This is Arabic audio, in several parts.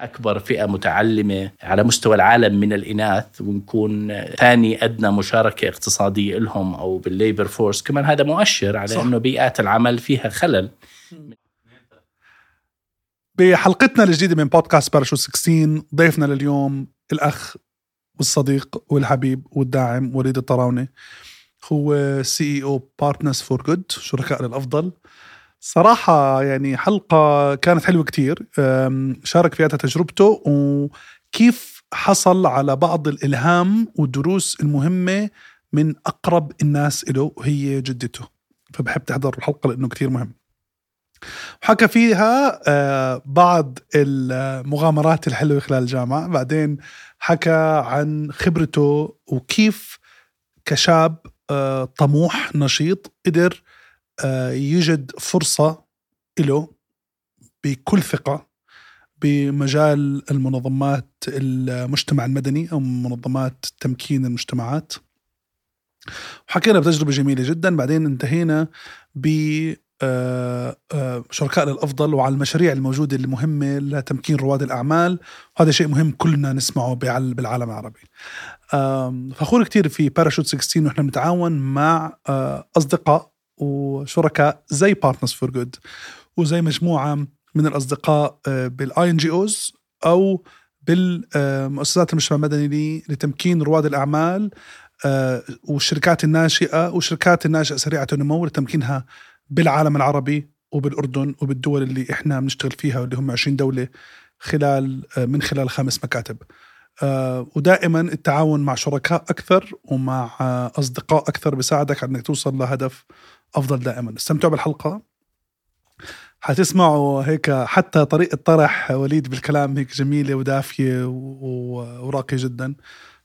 أكبر فئة متعلمة على مستوى العالم من الإناث ونكون ثاني أدنى مشاركة اقتصادية لهم أو بال labor force. كمان هذا مؤشر على صح. أنه بيئات العمل فيها خلل. بحلقتنا الجديدة من بودكاست باراشوت 16 ضيفنا لليوم الأخ والصديق والحبيب والداعم وليد الطراونة هو CEO Partners for Good شركاء للأفضل. صراحة يعني حلقة كانت حلوة كتير. شارك فيها تجربته وكيف حصل على بعض الإلهام والدروس المهمة من أقرب الناس له وهي جدته. فبحب تحضر الحلقة لأنه كتير مهم. وحكى فيها آه، بعض المغامرات الحلوة خلال الجامعة. بعدين حكى عن خبرته وكيف كشاب آه، طموح نشيط قدر يجد فرصة له بكل ثقة بمجال المنظمات المجتمع المدني أو منظمات تمكين المجتمعات. وحكينا بتجربة جميلة جدا بعدين انتهينا ب آه، شركاء للأفضل وعلى المشاريع الموجودة المهمة لتمكين رواد الأعمال. وهذا شيء مهم كلنا نسمعه بالعالم العربي. فخور كتير في باراشوت 16 ونحن بنتعاون مع أصدقاء وشركاء زي Partners for Good وزي مجموعة من الأصدقاء آه، بال INGOs أو بالمؤسسات المجتمع المدني لتمكين رواد الأعمال آه، والشركات الناشئة والشركات الناشئة سريعة النمو لتمكينها بالعالم العربي وبالأردن وبالدول اللي إحنا بنشتغل فيها واللي هم 20 دولة خلال آه، من خلال خمس مكاتب. ودائما التعاون مع شركاء أكثر ومع أصدقاء أكثر بيساعدك على إنك توصل لهدف أفضل دائما. استمتعوا بالحلقة. حتسمعوا هيك حتى طريقة طرح وليد بالكلام هيك جميلة ودافية وراقية جدا.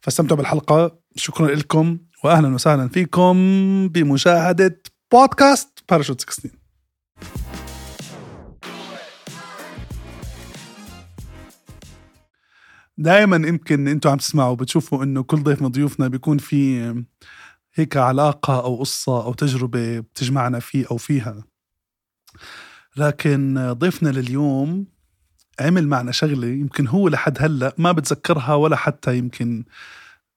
فاستمتعوا بالحلقة. شكرا لكم واهلا وسهلا فيكم بمشاهدة بودكاست باراشوت 16 دائما يمكن أنتم عم تسمعوا بتشوفوا إنه كل ضيف من ضيوفنا بيكون في هيك علاقة أو قصة أو تجربة بتجمعنا فيه أو فيها. لكن ضيفنا لليوم عمل معنا شغلة يمكن هو لحد هلأ ما بتذكرها ولا حتى يمكن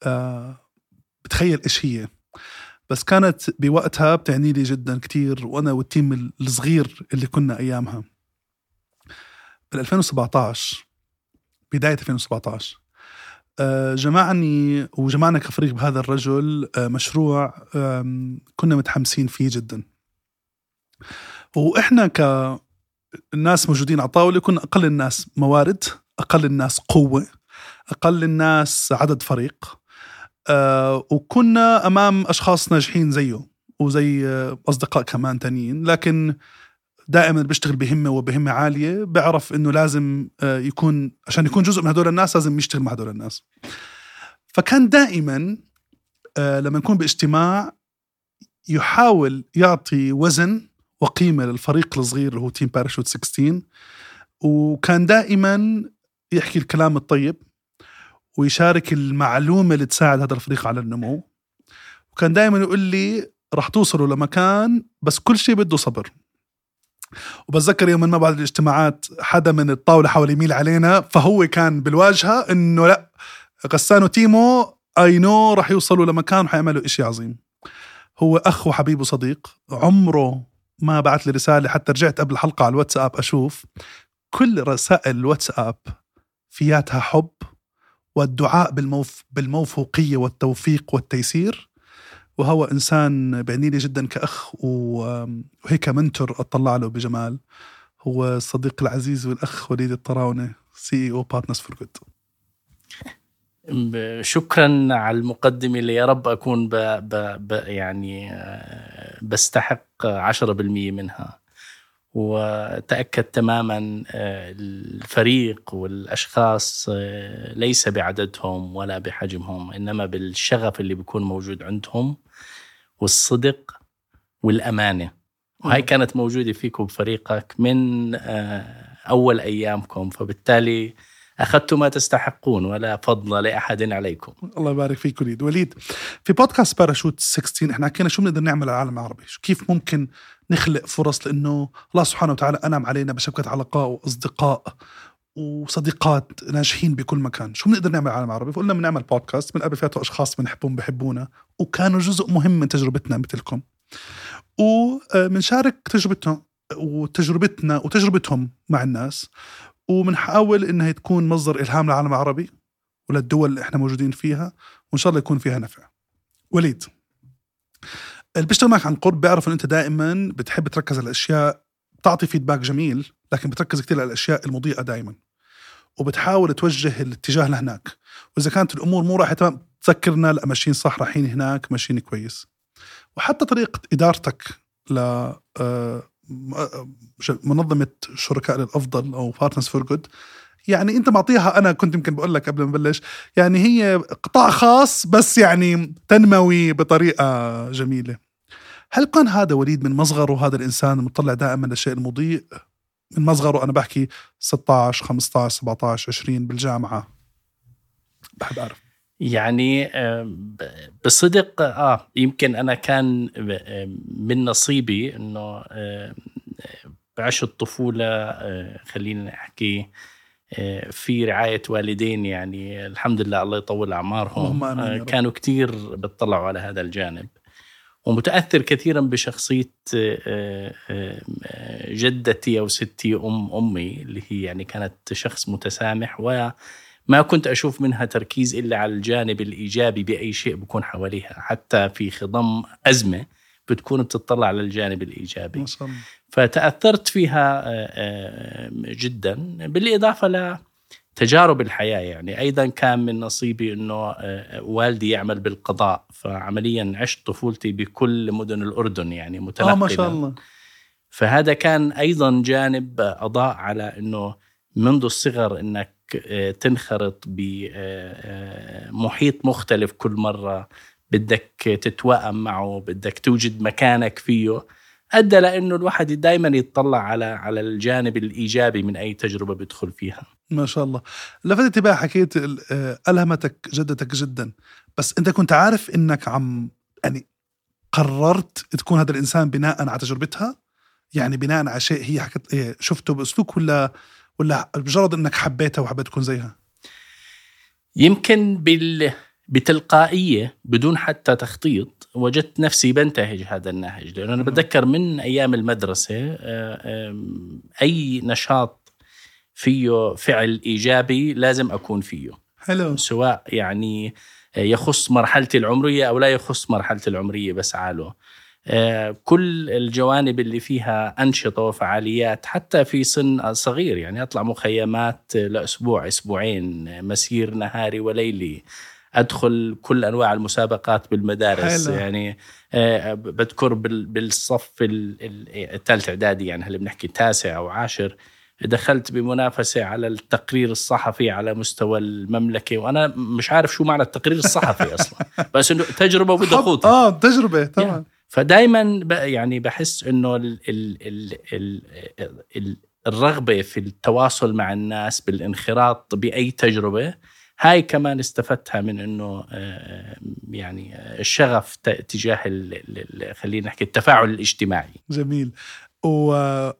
آه بتخيل إيش هي. بس كانت بوقتها بتعني لي جدا كتير وأنا والتيم الصغير اللي كنا أيامها. بال 2017 بداية 2017 آه، جمعني وجمعنا كفريق بهذا الرجل آه، مشروع كنا متحمسين فيه جدا. وإحنا كناس موجودين على الطاولة كنا أقل الناس موارد أقل الناس قوة أقل الناس عدد فريق آه، وكنا أمام أشخاص ناجحين زيه وزي أصدقاء كمان تانيين. لكن دائما بيشتغل بهمة وبهمة عالية بيعرف إنه لازم آه، يكون عشان يكون جزء من هدول الناس لازم يشتغل مع هدول الناس. فكان دائما آه، لما نكون باجتماع يحاول يعطي وزن وقيمة للفريق الصغير اللي هو team Parachute 16 وكان دائما يحكي الكلام الطيب ويشارك المعلومة اللي تساعد هذا الفريق على النمو. وكان دائما يقول لي رح توصلوا لمكان بس كل شيء بده صبر. وبتذكر يوم ما بعد الاجتماعات حدا من الطاولة حاول يميل علينا فهو كان بالواجهة إنه لأ غسان وتيمو اي نو رح يوصلوا لمكان وحيعملوا إشي عظيم. هو اخ وحبيب وصديق عمره ما بعث لي رسالة حتى رجعت قبل الحلقة على الواتساب أشوف كل رسائل الواتساب فياتها حب والدعاء بالموف بالموفوقية والتوفيق والتيسير. وهو إنسان بيعني لي جدا كأخ وهيك mentor أطلع له بجمال. هو الصديق العزيز والأخ وليد الطراونة CEO Partners for Good شكرا على المقدمة اللي يا رب أكون ب ب ب يعني آه، بستحق 10% منها. وتأكد تماما آه، الفريق والأشخاص آه، ليس بعددهم ولا بحجمهم إنما بالشغف اللي بيكون موجود عندهم. والصدق والأمانة. وهي كانت موجودة فيكم بفريقك من آه، أول أيامكم فبالتالي اخذتم ما تستحقون ولا فضل لأحد عليكم. الله يبارك فيك وليد، وليد في بودكاست باراشوت 16 إحنا حكينا شو بنقدر نعمل على العالم العربي، كيف ممكن نخلق فرص لأنه الله سبحانه وتعالى أنعم علينا بشبكة علاقاء وأصدقاء وصديقات ناجحين بكل مكان. شو بنقدر نعمل عالم عربي؟ فقلنا بنعمل بودكاست بنقابل فيها أشخاص بنحبهم بحبونا وكانوا جزء مهم من تجربتنا مثلكم. وبنشارك تجربتهم وتجربتنا وتجربتهم مع الناس وبنحاول إنها تكون مصدر إلهام للعالم العربي وللدول اللي إحنا موجودين فيها وإن شاء الله يكون فيها نفع. وليد اللي بيشتغل معك عن قرب بيعرف ان أنت دائما بتحب تركز على الأشياء تعطي فيدباك جميل لكن بتركز كثير على الأشياء المضيئة دائما. وبتحاول توجه الاتجاه لهناك. وإذا كانت الأمور مو رايحة تمام تذكرنا لا ماشيين صح رايحين هناك ماشيين كويس. وحتى طريقة إدارتك ل آه، منظمة شركاء للأفضل أو Partners for Good يعني أنت معطيها أنا كنت يمكن بقول لك قبل ما نبلش يعني هي قطاع خاص بس يعني تنموي بطريقة جميلة. هل كان هذا وليد من مصغره هذا الإنسان المطلع دائما للشيء المضيء؟ من مصغره أنا بحكي 16 15 17 20 بالجامعة. بحب أعرف. يعني بصدق آه يمكن أنا كان من نصيبي إنه بعش الطفولة آه، خلينا نحكي آه، في رعاية والدين يعني الحمد لله الله يطول أعمارهم. آه، كانوا كثير بيطلعوا على هذا الجانب. ومتأثر كثيرا بشخصية جدتي أو ستي أم أمي اللي هي يعني كانت شخص متسامح وما كنت أشوف منها تركيز إلا على الجانب الإيجابي بأي شيء بكون حواليها حتى في خضم أزمة بتكون بتطلع على الجانب شاء الله. فتأثرت فيها آه، آه، جدا بالإضافة لتجارب الحياة يعني. أيضا كان من نصيبي إنه آه، والدي يعمل بالقضاء فعمليا عشت طفولتي بكل مدن اردن يعني متنقلا آه ما شاء الله. فهذا كان أيضا جانب أضاء على إنه منذ الصغر إنك تنخرط بمحيط مختلف كل مرة. بدك تتوائم معه بدك توجد مكانك فيه. أدى لأنه الواحد دائما يتطلع على على الجانب الإيجابي من أي تجربة بيدخل فيها. ما شاء الله. لفت انتباه حكيت آه، ألهمتك جدتك جدا. بس أنت كنت عارف إنك عم يعني قررت تكون هذا الإنسان بناء على تجربتها؟ يعني بناء على شيء هي حكت إيه شفته باسلوك ولا ولا مجرد إنك حبيتها وحبيت تكون زيها؟ يمكن بال بتلقائية بدون حتى تخطيط وجدت نفسي بنتهج هذا النهج. لأنه أنا بتذكر من أيام المدرسة آه، أي نشاط فيه فعل إيجابي لازم أكون فيه. حلو. سواء يعني يخص مرحلتي العمرية أو لا يخص مرحلتي العمرية بس عاله آه، كل الجوانب اللي فيها أنشطة وفعاليات حتى في سن صغير يعني أطلع مخيمات لأسبوع أسبوعين مسير نهاري وليلي أدخل كل أنواع المسابقات بالمدارس حلو. يعني آه، بذكر بالصف الثالث إعدادي يعني هل بنحكي تاسع أو عاشر. دخلت بمنافسة على التقرير الصحفي على مستوى المملكة وأنا مش عارف شو معنى التقرير الصحفي أصلا. بس إنه تجربة وبدي أخوضها. آه تجربة طبعا. فدائما يعني بحس إنه ال ال ال ال ال الرغبة في التواصل مع الناس بالانخراط بأي تجربة هاي كمان استفدتها من إنه آه، يعني الشغف تجاه خلينا نحكي التفاعل الاجتماعي. جميل. و...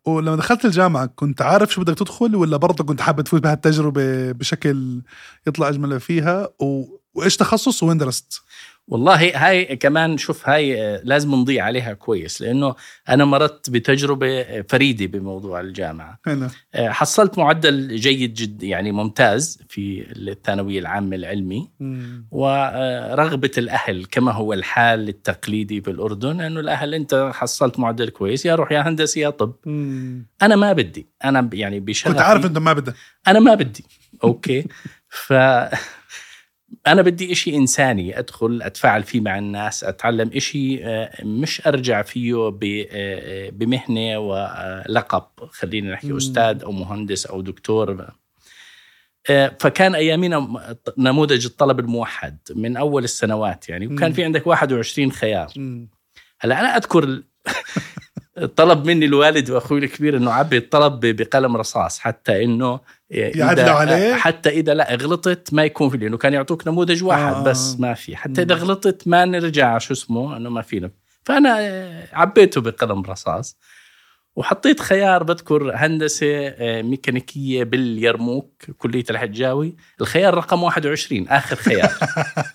ولما دخلت الجامعة كنت عارف شو بدك تدخل ولا برضه كنت حابب تفوت بهالتجربة بشكل يطلع أجمل فيها و... وإيش تخصص وين درست؟ والله هاي كمان شوف هاي آه، لازم نضيع عليها كويس لأنه أنا مرت بتجربة آه، فريدة بموضوع الجامعة هنا. آه، حصلت معدل جيد جدا يعني ممتاز في الثانوية العامة العلمي مم. ورغبه الأهل كما هو الحال التقليدي بالاردن إنه الأهل أنت حصلت معدل كويس يا روح يا هندسة يا طب مم. أنا ما بدي أنا يعني بشغفي كنت عارف انت ما بدك أنا ما بدي أوكي ف أنا بدي إشي إنساني أدخل أتفاعل فيه مع الناس أتعلم إشي آه، مش أرجع فيه آه، بمهنة ولقب. خلينا نحكي أستاذ أو مهندس أو دكتور. آه، فكان أيامينا نموذج الطلب الموحد من أول السنوات يعني وكان في عندك 21 خيار. هلأ أنا أذكر طلب مني الوالد وأخوي الكبير إنه عبي الطلب بقلم رصاص حتى إنه يعدلوا عليه؟ حتى إذا لا غلطت ما يكون في لأنه كان يعطوك نموذج واحد آه. بس ما في. حتى إذا غلطت ما نرجع شو اسمه إنه ما فينا فأنا عبيته بقلم رصاص وحطيت خيار بذكر هندسة آه، ميكانيكية باليرموك كلية الحجاوي. الخيار رقم 21 آخر خيار.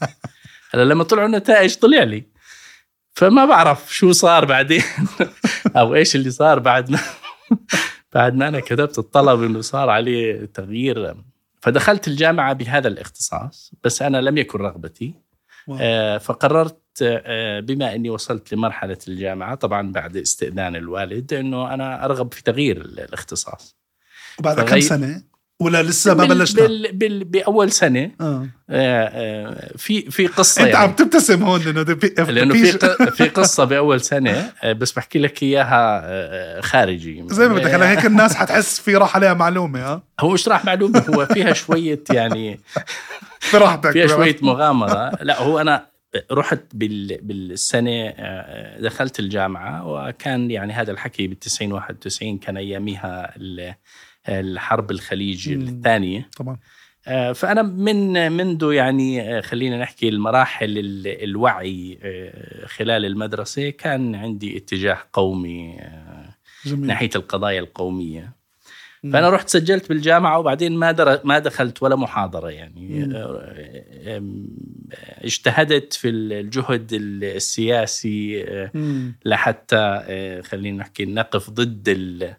هلا لما طلعوا النتائج طلع لي. فما بعرف شو صار بعدين. أو إيش اللي صار بعد ما بعد ما أنا كتبت الطلب إنه صار عليه تغيير. فدخلت الجامعة بهذا الاختصاص بس أنا لم يكن رغبتي. آه فقررت آه بما إني وصلت لمرحلة الجامعة طبعا بعد استئذان الوالد إنه أنا أرغب في تغيير الاختصاص. وبعد كم سنة؟ ولا لسه ما بلشنا؟ بال بال بأول سنة. آه. آه، آه، في في قصة أنت يعني. عم تبتسم هون لأنه لأنه في في قصه بأول سنة آه، بس بحكي لك إياها خارجي. زي ما بدك هلا هيك الناس حتحس في راح عليها معلومة ها؟ هو مش راح معلومة هو فيها شوية يعني براحتك فيها شوية مغامرة. لا هو أنا رحت بال بالسنة دخلت الجامعة وكان يعني هذا الحكي بال 90 91 كان أياميها الحرب الخليج. الثانية طبعا آه، فأنا من منذ يعني آه، خلينا نحكي المراحل ال- الوعي آه، خلال المدرسة كان عندي اتجاه قومي جميل ناحية القضايا القومية مم. فأنا رحت سجلت بالجامعة وبعدين ما در... ما دخلت ولا محاضرة يعني مم. اجتهدت في الجهد السياسي مم. لحتى خلينا نحكي نقف ضد ال...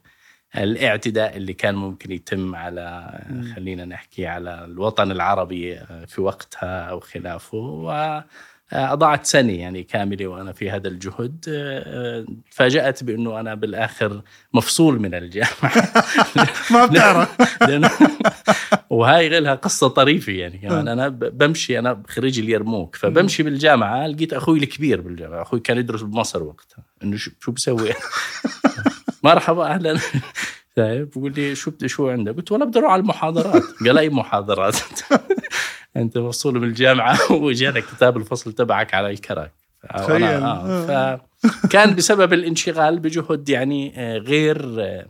الاعتداء اللي كان ممكن يتم على. خلينا نحكي على الوطن العربي آه، في وقتها أو خلافه. و أضعت سنة يعني كاملة وأنا في هذا الجهد. آه، آه، تفاجأت بأنه أنا بالآخر مفصول من الجامعة. ما بتعرف. وهاي غيرها قصة طريفة يعني. كمان أنا ب- بمشي أنا خريج اليرموك. فبمشي بالجامعة لقيت أخوي الكبير بالجامعة. أخوي كان يدرس بمصر وقتها. شو شو بسوي؟ مرحبا أهلا. شايف بقول لي شو بدي شو عندك؟ قلت والله بدي أروح على المحاضرات. قال أي محاضرات؟ أنت مفصول من الجامعة وجانا كتاب الفصل تبعك على الكراك. تخيل. آه فكان بسبب الانشغال بجهد يعني آه، غير آه، آه،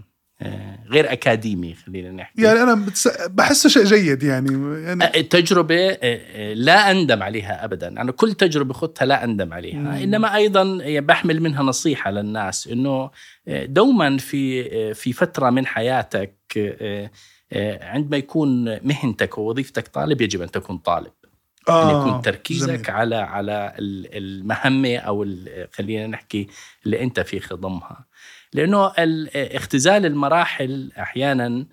غير أكاديمي خلينا نحكي. يعني أنا بتس... بحسه شيء جيد يعني يعني التجربة آه، آه، لا أندم عليها أبدا. أنا كل تجربة خدتها لا أندم عليها. مم. إنما أيضا بحمل منها نصيحة للناس آه، دوما في آه، في فترة من حياتك آه، آه، عندما يكون مهنتك ووظيفتك طالب يجب أن تكون طالب. أن يكون تركيزك جميل. على على ال- المهمة أو ال- خلينا نحكي اللي أنت في خضمها. لأنه ال- اختزال المراحل أحيانا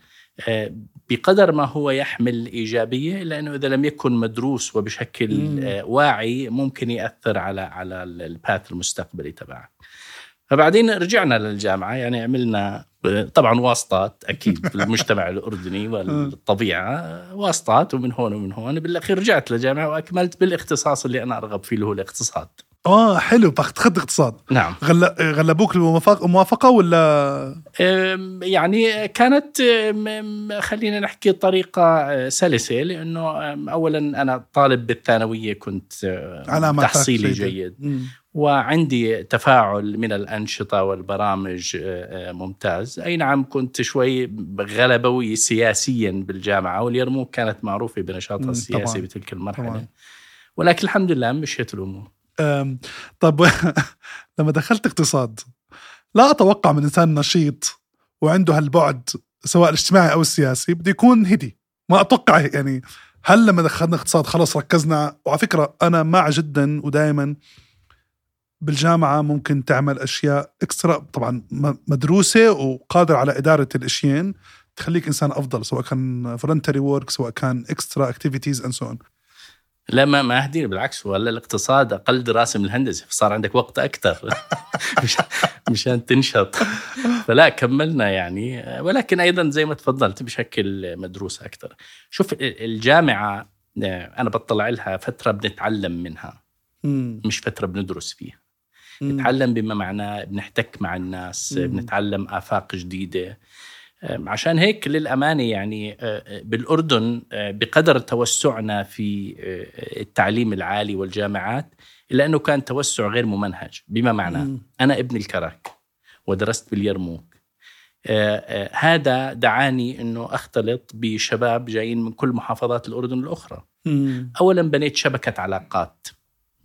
آه، بقدر ما هو يحمل إيجابية لأنه إذا لم يكن مدروس وبشكل مم. آه، واعي ممكن يأثر على على ال- الباث المستقبلي تبعك فبعدين رجعنا للجامعة يعني عملنا آه، طبعا واسطات أكيد في المجتمع الأردني والطبيعة واسطات ومن هون ومن هون. بالأخير رجعت للجامعة وأكملت بالإختصاص اللي أنا أرغب فيه اللي هو الاقتصاد. آه حلو اخذت اقتصاد نعم غل... غلبوك الموافقه موافقة ولا يعني كانت خلينا نحكي طريقة أه، سلسة لأنه أم، أولا أنا طالب بالثانوية كنت أه، علامات تحصيلي. جيد مم. وعندي تفاعل من الأنشطة والبرامج أه، ممتاز أي نعم كنت شوي غلبوي سياسيا بالجامعة واليرموك كانت معروفة بنشاطها السياسي طبعاً. بتلك المرحلة طبعاً. ولكن الحمد لله مشيت الأمور أم، طب لما دخلت اقتصاد لا أتوقع من إنسان نشيط وعنده هالبعد سواء الاجتماعي أو السياسي بده يكون هدي. ما أتوقع يعني هل لما دخلنا اقتصاد خلص ركزنا؟ وعلى فكرة أنا مع جدا ودائما بالجامعة ممكن تعمل أشياء extra طبعا مدروسة وقادر على إدارة الأشياء تخليك إنسان أفضل سواء كان voluntary work سواء كان extra activities and so لا ما ما اهديني بالعكس ولا الاقتصاد أقل دراسة من الهندسة فصار عندك وقت أكثر. مش مشان تنشط. فلا كملنا يعني. ولكن أيضا زي ما تفضلت بشكل مدروس أكثر. شوف الجامعة أنا بطلع لها فترة بنتعلم منها. مش فترة بندرس فيها. نتعلم بما معناه بنحتك مع الناس. بنتعلم آفاق جديدة. أم، عشان هيك للأمانة يعني أه، بالأردن أه، بقدر توسعنا في التعليم العالي والجامعات إلا أنه كان توسع غير ممنهج بما معناه. أنا ابن الكرك ودرست باليرموك هذا دعاني أنه أختلط بشباب جايين من كل محافظات الأردن الأخرى مم. اولا بنيت شبكة علاقات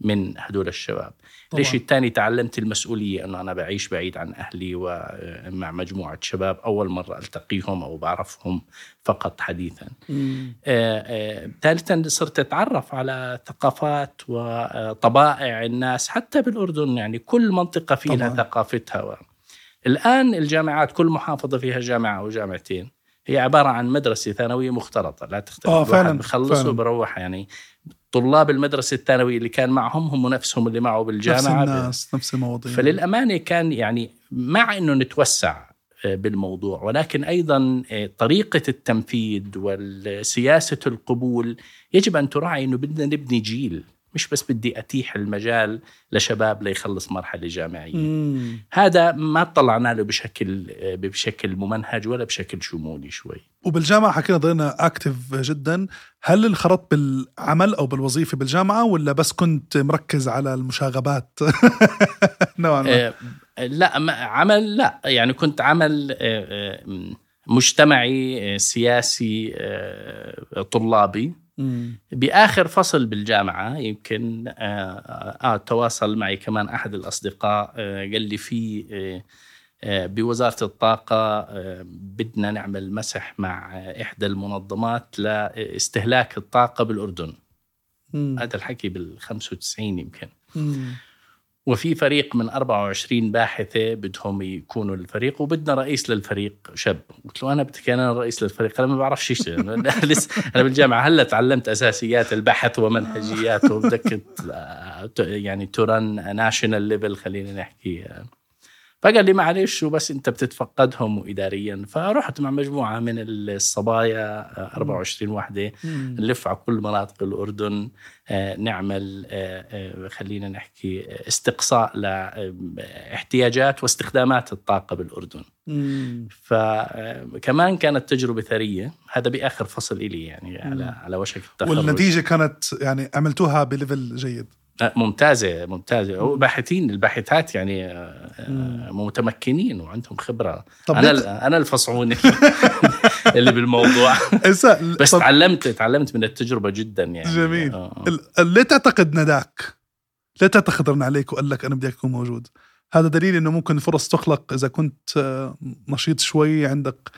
من هدول الشباب طبعاً. الشيء الثاني تعلمت المسؤولية أنه أنا بعيش بعيد عن أهلي ومع مجموعة شباب أول مرة ألتقيهم أو بعرفهم فقط حديثا. آه، آه، ثالثا صرت أتعرف على ثقافات وطبائع الناس حتى بالأردن يعني كل منطقة فيها. ثقافتها و... الآن الجامعات كل محافظة فيها جامعة أو جامعتين هي عبارة عن مدرسة ثانوية مختلطة لا تختلف. الواحد فعلاً، بخلص. وبروح يعني طلاب المدرسة الثانوية اللي كان معهم هم نفسهم اللي معه نفس بالجامعة. الناس نفس المواضيع. فللأمانة كان يعني مع أنه نتوسع آه، بالموضوع ولكن أيضا آه، طريقة التنفيذ وسياسة القبول يجب أن تراعي أنه بدنا نبني جيل. مش بس بدي أتيح المجال لشباب ليخلص مرحلة جامعية. مم. هذا ما طلعنا له بشكل بشكل ممنهج ولا بشكل شمولي شوي. وبالجامعة حكينا ضلينا اكتف جدا. هل انخرطت بالعمل أو بالوظيفة بالجامعة ولا بس كنت مركز على المشاغبات؟ نوعا ما. آه، لا عمل لا. يعني كنت عمل آه، آه، مجتمعي سياسي طلابي. بآخر فصل بالجامعة يمكن آه, آه تواصل معي كمان أحد الأصدقاء آه قال لي في آه آه بوزارة الطاقة آه بدنا نعمل مسح مع إحدى المنظمات لاستهلاك الطاقة بالأردن مم. هذا الحكي بال 95 يمكن مم. وفي فريق من 24 باحثة بدهم يكونوا الفريق وبدنا رئيس للفريق شاب. قلت له أنا بدك أنا رئيس للفريق؟ أنا ما بعرفش شيء. لسه أنا بالجامعة هلأ تعلمت أساسيات البحث ومنهجياته بدك يعني ت run national level خلينا نحكي. فقال لي معلش وبس انت بتتفقدهم اداريا فرحت مع مجموعة من الصبايا 24 وحده مم. نلف على كل مناطق الأردن. آه، نعمل آه، آه، خلينا نحكي استقصاء لاحتياجات واستخدامات الطاقة بالأردن. مم. فكمان كانت تجربة ثرية. هذا بآخر فصل إلي يعني على على وشك التخرج. والنتيجة كانت يعني عملتوها بليفل جيد. آه، ممتازة ممتازة هو باحثين الباحثات يعني آه، آه، متمكنين وعندهم خبرة طب أنا ليه- أنا الفصعون اللي بالموضوع بس تعلمت تعلمت من التجربة جدا يعني جميل. آه. ليه تعتقد نداك؟ ليه تعتقد رن عليك وقال لك أنا بدي أكون موجود؟ هذا دليل إنه ممكن فرص تخلق إذا كنت آه، نشيط شوي عندك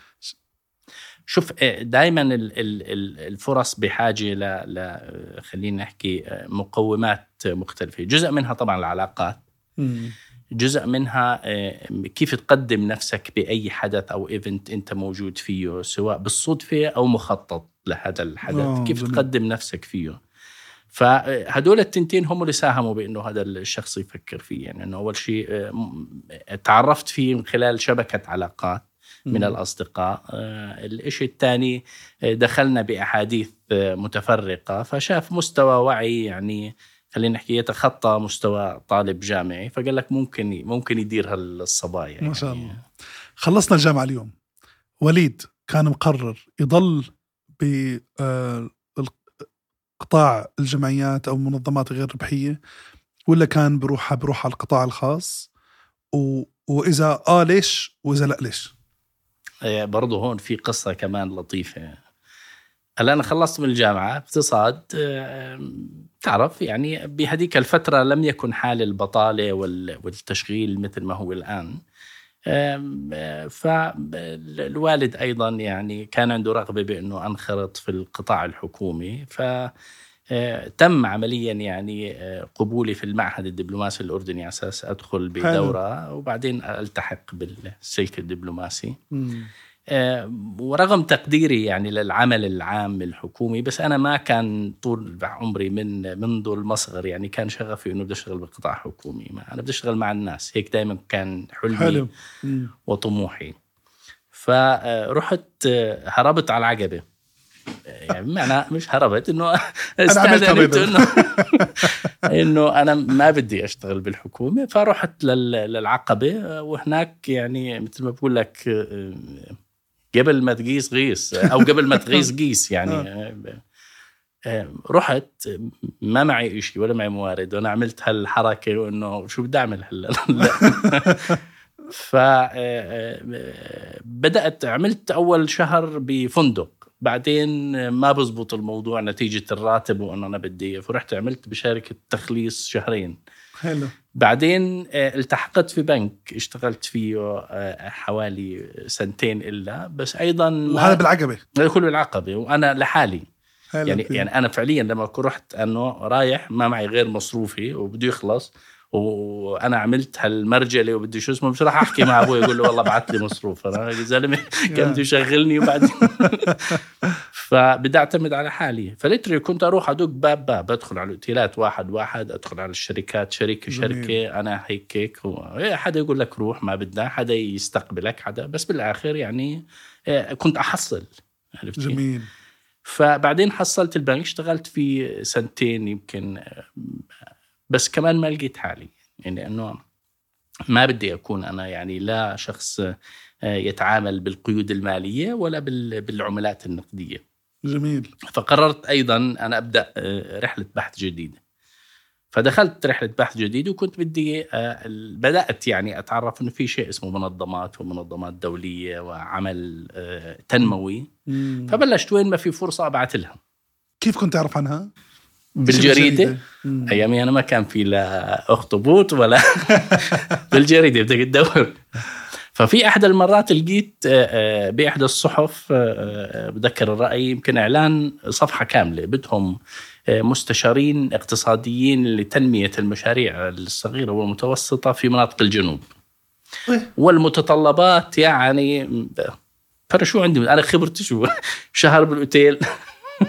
شوف دائما الفرص بحاجة ل خلينا نحكي آه، مقومات مختلفة، جزء منها طبعا العلاقات، مم. جزء منها آه، كيف تقدم نفسك بأي حدث أو إيفنت أنت موجود فيه سواء بالصدفة أو مخطط لهذا الحدث، كيف. تقدم نفسك فيه. فهدول التنتين هم اللي ساهموا بأنه هذا الشخص يفكر فيه يعني إنه أول شيء آه، تعرفت فيه من خلال شبكة علاقات من مم. الأصدقاء آه، الإشي الثاني دخلنا بأحاديث آه، متفرقة فشاف مستوى وعي يعني خلينا نحكي يتخطى مستوى طالب جامعي فقال لك ممكن ممكن يدير هالصبايا ما شاء يعني. الله. خلصنا الجامعة اليوم وليد كان مقرر يضل بقطاع الجمعيات أو المنظمات غير ربحية ولا كان بروح بروح على القطاع الخاص و... وإذا آه ليش وإذا لا ليش آه، برضه هون في قصة كمان لطيفة هلا أنا خلصت من الجامعة اقتصاد آه، تعرف يعني بهذيك الفترة لم يكن حال البطالة وال- والتشغيل مثل ما هو الآن. آم، آه، فالوالد أيضا يعني كان عنده رغبة بأنه أنخرط في القطاع الحكومي ف آه، تم عمليا يعني قبولي في المعهد الدبلوماسي الأردني على أساس أدخل بدورة وبعدين ألتحق بالسلك الدبلوماسي. آه، ورغم تقديري يعني للعمل العام الحكومي بس أنا ما كان طول عمري من منذ المصغر يعني كان شغفي إنه بدي أشتغل بالقطاع الحكومي ما أنا بدي أشتغل مع الناس. هيك دائما كان حلمي حلو. وطموحي. فرحت آه، هربت على العقبة. آه، يعني معنى مش هربت إنه بيضة. إنه إنه أنا ما بدي أشتغل بالحكومة. فرحت لل- للعقبة. آه، وهناك يعني مثل ما بقول لك آه، قبل ما تقيس غيس أو قبل ما تغيس قيس يعني. آه، آه، رحت ما معي شيء ولا معي موارد وأنا عملت هالحركة وإنه شو بدي أعمل هلا؟ ف آه، بدأت عملت أول شهر بفندق. بعدين ما بزبط الموضوع نتيجة الراتب وإنه أنا بدي فرحت عملت بشركه تخليص شهرين. حلو. بعدين آه، التحقت في بنك اشتغلت فيه آه، حوالي سنتين إلا بس أيضا وهذا بالعقبة؟ هذا كله العقبه وأنا لحالي. يعني كتير. يعني أنا فعليا لما رحت أنه رايح ما معي غير مصروفي وبده يخلص وأنا عملت هالمرجله وبدي شو اسمه مش راح أحكي مع أبوي أقول له والله بعت لي مصروف. أنا زلمة كان بده يشغلني وبعدين؟ فبدي اعتمد على حالي ف literally كنت أروح ادق باب باب ادخل على الاوتيلات واحد واحد ادخل على الشركات شركه. شركة أنا هيك هيك إيه، حدا يقول لك روح ما بدنا حدا يستقبلك حدا بس بالآخر يعني إيه، كنت أحصل عرفت؟ جميل فبعدين حصلت البنك اشتغلت فيه سنتين يمكن بس كمان ما لقيت حالي يعني إنه ما بدي أكون أنا يعني لا شخص آه، يتعامل بالقيود المالية ولا بال- بالعملات النقدية جميل. فقررت أيضا أنا أبدأ آه، رحلة بحث جديدة. فدخلت رحلة بحث جديده وكنت بدي آه، بدأت يعني أتعرف إنه في شيء اسمه منظمات ومنظمات دولية وعمل آه، تنموي. مم. فبلشت وين ما في فرصة أبعث لها. كيف كنت تعرف عنها؟ بالجريدة. مم. أيامي أنا ما كان في لا أخطبوط ولا بالجريدة بدك تدور. ففي احدى المرات لقيت آه، آه، بإحدى الصحف آه، بذكر الرأي يمكن إعلان صفحة كاملة بدهم مستشارين اقتصاديين لتنمية المشاريع الصغيرة والمتوسطة في مناطق الجنوب. إيه. والمتطلبات يعني ترى شو عندي؟ أنا خبرتي شو؟ شهر بالأوتيل.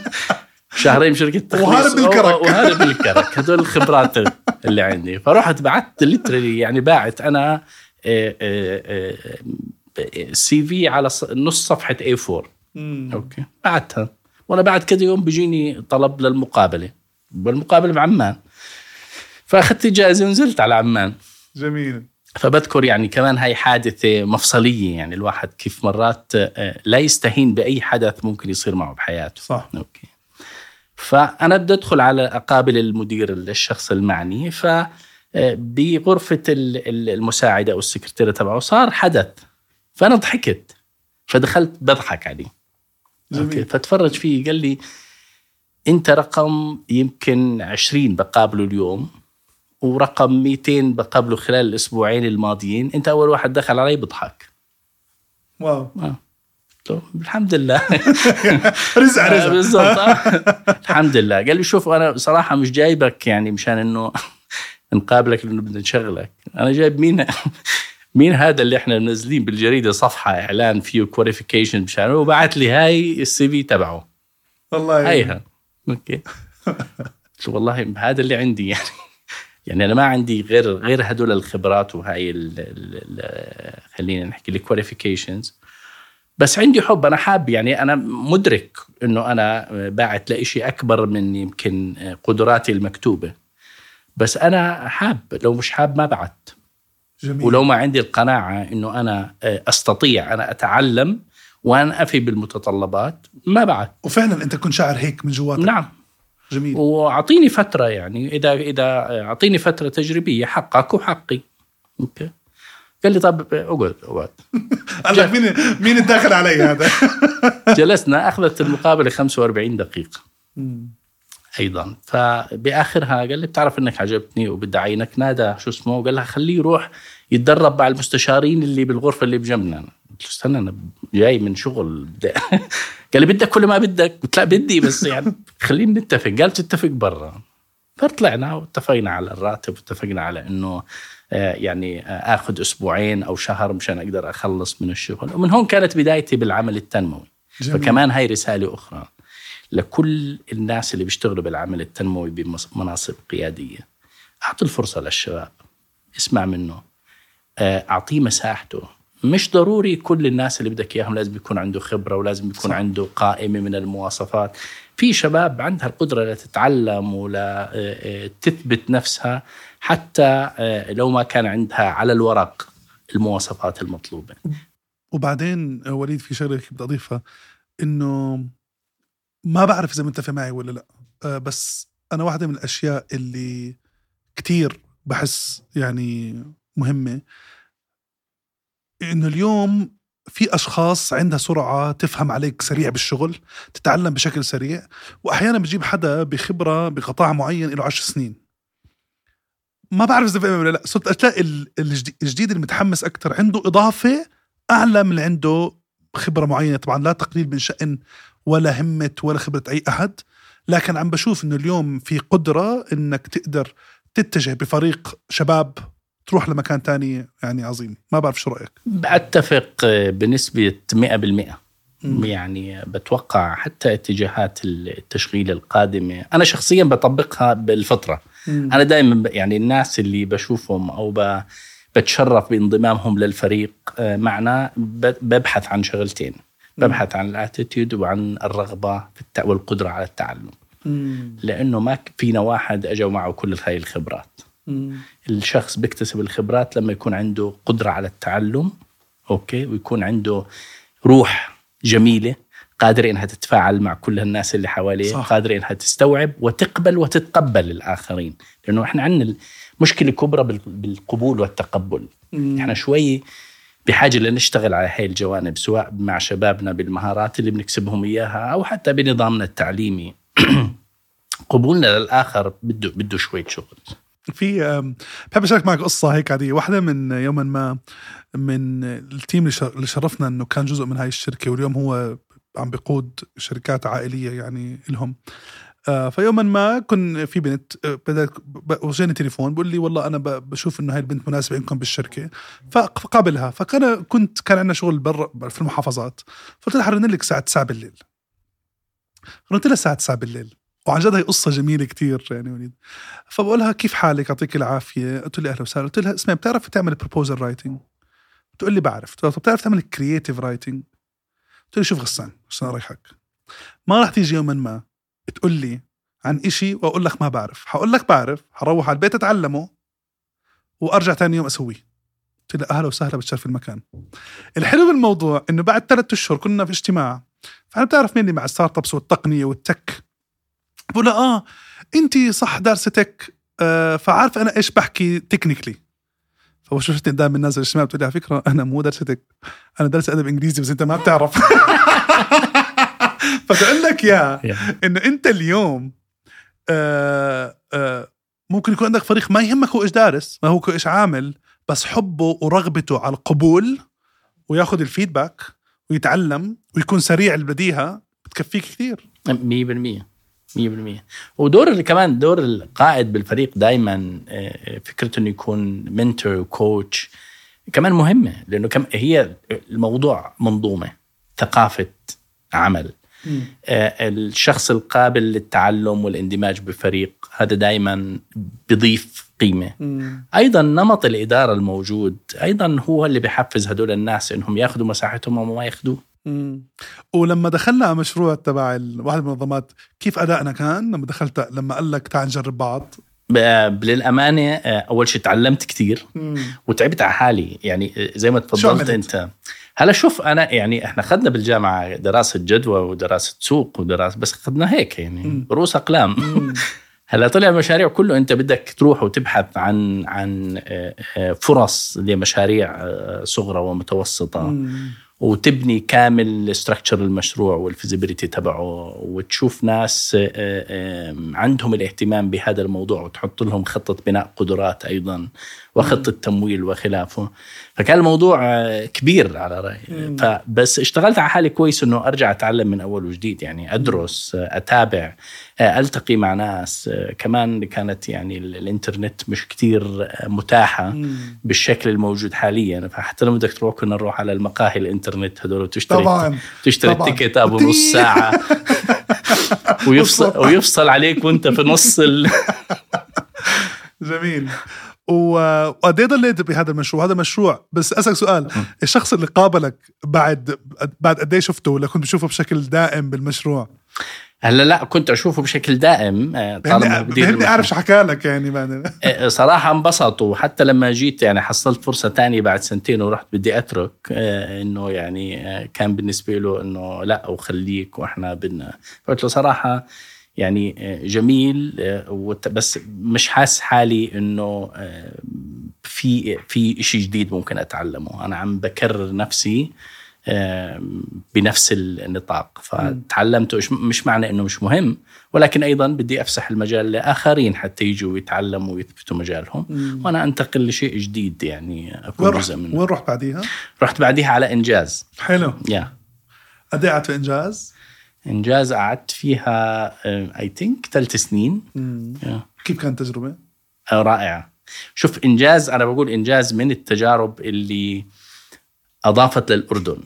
شهرين بشركه تخليص. وهذا بالكرك. وهذا بالكرك. هدول الخبرات اللي عندي. فرحت بعت literally يعني باعت أنا CV على نص صفحة A4 مم. أوكي. بعتها وأنا بعد كذا يوم بيجيني طلب للمقابلة. والمقابلة بعمان فأخذت إجازة ونزلت على عمان. جميل. فبذكر يعني كمان هاي حادثة مفصلية. يعني الواحد كيف مرات آه، لا يستهين بأي حدث ممكن يصير معه بحياته. صح. أوكي. فأنا بدي أدخل على أقابل المدير الشخص المعني. ف آه، بغرفة ال- ال- المساعدة أو السكرتيرة تبعه صار حدث. فأنا ضحكت. فدخلت بضحك عليه. أوكي. جميل فتفرج فيه قال لي أنت رقم يمكن 20 بقابله اليوم ورقم 200 بقابله خلال الأسبوعين الماضيين. أنت أول واحد دخل علي بضحك. wow. آه. الحمد لله. رزع آه، رزع بالضبط. آه. الحمد لله. قال لي شوف أنا صراحة مش جايبك يعني مشان إنه نقابلك لأنه بدنا نشغلك. أنا جايب مين مين هذا اللي إحنا منزلين بالجريدة صفحة إعلان فيه qualification مشان وبعت لي هاي ال CV تبعه. والله. هيها. أوكي. والله هذا اللي عندي يعني. يعني أنا ما عندي غير غير هدول الخبرات وهاي ال ال ال خلينا نحكي ال qualifications بس عندي حب. أنا حاب يعني أنا مدرك إنه أنا باعت لإشي أكبر من يمكن قدراتي المكتوبة. بس أنا حاب لو مش حاب ما بعت جميل. ولو ما عندي القناعة إنه أنا أستطيع أنا أتعلم وأنا أفي بالمتطلبات ما بعت وفعلا أنت كنت شاعر هيك من جواتك. نعم. جميل. وأعطيني فترة يعني إذا إذا أعطيني فترة تجريبية حقك وحقي أوكي. قال لي طب أقعد أقعد. قال لك مين مين الداخل علي هذا؟ جلسنا أخذت المقابلة 45 دقيقة. أيضا. فباخرها قال لي بتعرف إنك عجبتني وبدي أعينك. نادى شو اسمه وقال لها خليه يروح يتدرب مع المستشارين اللي بالغرفة اللي بجنبنا. قلت له استنى أنا جاي من شغل. قال لي بدك ولا ما بدك؟ قلت لا بدي بس يعني خلينا نتفق. قال تتفق برا. فطلعنا واتفقنا على الراتب واتفقنا على إنه آه، يعني آه، آخذ أسبوعين أو شهر مشان أقدر أخلص من الشغل. ومن هون كانت بدايتي بالعمل التنموي. جميل. فكمان هاي رسالة أخرى. لكل الناس اللي بيشتغلوا بالعمل التنموي بمناصب قيادية. اعطوا الفرصة للشباب. اسمع منه. آه، أعطيه مساحته. مش ضروري كل الناس اللي بدك إياهم لازم يكون عنده خبرة ولازم يكون صح. عنده قائمة من المواصفات. في شباب عندها القدرة لتتعلم ولا آه، آه، تثبت نفسها حتى لو ما كان عندها على الورق المواصفات المطلوبة. وبعدين وليد في شغلة بدي أضيفها إنه ما بعرف إذا متفق معي ولا لا. آه، بس أنا واحدة من الأشياء اللي كتير بحس يعني مهمة إنه اليوم في أشخاص عندها سرعة تفهم عليك سريع بالشغل تتعلم بشكل سريع وأحيانا بجيب حدا بخبرة بقطاع معين له عشر سنين. ما بعرف إذا فاهم ولا لا. صرت تلاقي ال- الجديد الجديد المتحمس أكثر عنده إضافة أعلى من اللي عنده خبرة معينة. طبعا لا تقليل من شأن ولا همة ولا خبرة أي أحد لكن عم بشوف إنه اليوم في قدرة إنك تقدر تتجه بفريق شباب تروح لمكان تاني يعني عظيم. ما بعرف شو رأيك؟ بتفق بنسبة 100% يعني بتوقع حتى اتجاهات التشغيل القادمة. أنا شخصيا بطبقها بالفطرة. أنا دائما يعني الناس اللي بشوفهم أو ب- بتشرف بانضمامهم للفريق آه، معنا ببحث عن شغلتين. ببحث عن ال attitude وعن الرغبة في الت- والقدرة على التعلم. لأنه ما ك- فينا واحد أجوا معه كل هاي الخبرات. الشخص بيكتسب الخبرات لما يكون عنده قدرة على التعلم أوكي ويكون عنده روح جميلة قادرة إنها تتفاعل مع كل الناس اللي حواليه صح. قادرة إنها تستوعب وتقبل وتتقبل الآخرين. لأنه إحنا عندنا مشكلة كبرى بال- بالقبول والتقبل. إحنا شوي بحاجة لنشتغل على هاي الجوانب سواء مع شبابنا بالمهارات اللي بنكسبهم إياها أو حتى بنظامنا التعليمي. قبولنا للآخر بده بده شوية شغل. في بحب أشارك معك قصة هيك عادية. واحدة من يوما ما من التيم اللي شر- اللي شرفنا إنه كان جزء من هاي الشركة واليوم هو عم بيقود شركات عائلية يعني لهم. فيوما ما كن في بنت آه، بدأت ب- وجاني تليفون بقول لي والله أنا بشوف إنه هاي البنت مناسبة عندكم بالشركة. فق- فقابلها. فكان كنت كان عندنا شغل برا في المحافظات. فقلت لها لك الساعة 9 بالليل. رنت لها الساعة 9 بالليل. وعن جد هي قصة جميلة كتير يعني وليد فبقولها كيف حالك؟ يعطيك العافية. قلت لي أهلا وسهلا. قلت لها اسمعي بتعرفي تعمل proposal writing بتقول لي بعرف. لها طب بتعرف تعمل creative writing قلت لي شوف غسان عشان اريحك ما راح تيجي يوما ما. تقول لي عن إشي وأقول لك ما بعرف. حقول لك بعرف حروح على البيت أتعلمه وأرجع تاني يوم أسويه. قلت لها أهلا وسهلا بتشرف المكان. الحلو بالموضوع إنه بعد ثلاثة أشهر كنا في اجتماع فأنا بتعرف مين اللي مع ال startups والتقنية وال tech؟ بقول آه أنت صح دارسة tech آه فعارف أنا إيش بحكي technically فشفتني قدام الناس الاجتماع بتقول لي على فكرة أنا مو دارسة tech أنا دارسة أدب إنجليزي بس أنت ما بتعرف. فتقول لك يا. إنه أنت اليوم آه آه ممكن يكون عندك فريق ما يهمك هو إيش دارس ما هو إيش عامل بس حبه ورغبته على القبول وياخذ الفيدباك ويتعلم ويكون سريع البديهه بتكفيك كثير. 100% 100% ودور اللي كمان دور القائد بالفريق دائما فكرته إنه يكون منتور وكوتش كمان مهمة لأنه كم هي الموضوع منظومة ثقافة عمل. آه، الشخص القابل للتعلم والاندماج بفريق هذا دائما بيضيف قيمة. أيضا نمط الإدارة الموجود أيضا هو اللي بيحفز هدول الناس إنهم ياخذوا مساحتهم وما ياخذوه مم. ولما دخلنا على مشروع تبع واحد من المنظمات كيف أدائنا كان؟ لما دخلت لما قال لك تعال نجرب بعض. ب- للأمانة آه، أول شيء تعلمت كثير وتعبت على حالي. يعني آه، زي ما شو تفضلت عملت؟ هلا شوف أنا يعني إحنا اخذنا بالجامعة دراسة جدوى ودراسة سوق ودراسة بس اخذنا هيك يعني. رؤوس أقلام هلا طلع المشاريع كله أنت بدك تروح وتبحث عن عن آه، آه، فرص لمشاريع آه، صغرى ومتوسطة مم. وتبني كامل structure المشروع وال feasibility تبعه وتشوف ناس عندهم الاهتمام بهذا الموضوع وتحط لهم خطة بناء قدرات أيضا وخطة تمويل وخلافه فكان الموضوع آه، كبير على رأيي. فبس اشتغلت على حالي كويس أنه أرجع أتعلم من أول وجديد يعني أدرس آه، أتابع آه، ألتقي مع ناس كمان كانت يعني ال- الإنترنت مش كتير مم. بالشكل الموجود حاليا. فحتى لما بدك تروح كنا نروح على المقاهي الإنترنت هدول وتشتري طبعا. تشتري طبعاً. التيكت أبو نص ساعة. ويفصل ويفصل عليك وأنت في نص ال... جميل. وقد إيه ضليت بهذا المشروع؟ هذا مشروع. بس أسألك سؤال. الشخص اللي قابلك بعد بعد قد إيه شفته؟ ولا كنت بشوفه بشكل دائم بالمشروع؟ هلا لا كنت أشوفه بشكل دائم آه، طالما المشروع. أعرف شو حكى لك يعني بعدين آه، صراحة انبسط وحتى لما جيت يعني حصلت فرصة تانية بعد سنتين ورحت بدي أترك آه، إنه يعني آه، كان بالنسبة له إنه لا وخليك وإحنا بدنا. فقلت له صراحة يعني آه، جميل آه، بس مش حاسس حالي إنه آه، في في شيء جديد ممكن أتعلمه. أنا عم بكرر نفسي بنفس النطاق. فتعلمته مش- معنى إنه مش مهم ولكن أيضا بدي أفسح المجال لآخرين حتى يجوا ويتعلموا ويثبتوا مجالهم. وأنا أنتقل لشيء جديد يعني أكون جزء منه. وين رحت بعديها؟ رحت بعديها على إنجاز. حلو. يا قد إيه قعدت في إنجاز؟ إنجاز قعدت فيها اي ثينك ثلاث سنين يا. كيف كانت التجربه؟ آه، رائعة شوف إنجاز أنا بقول إنجاز من التجارب اللي أضافت للأردن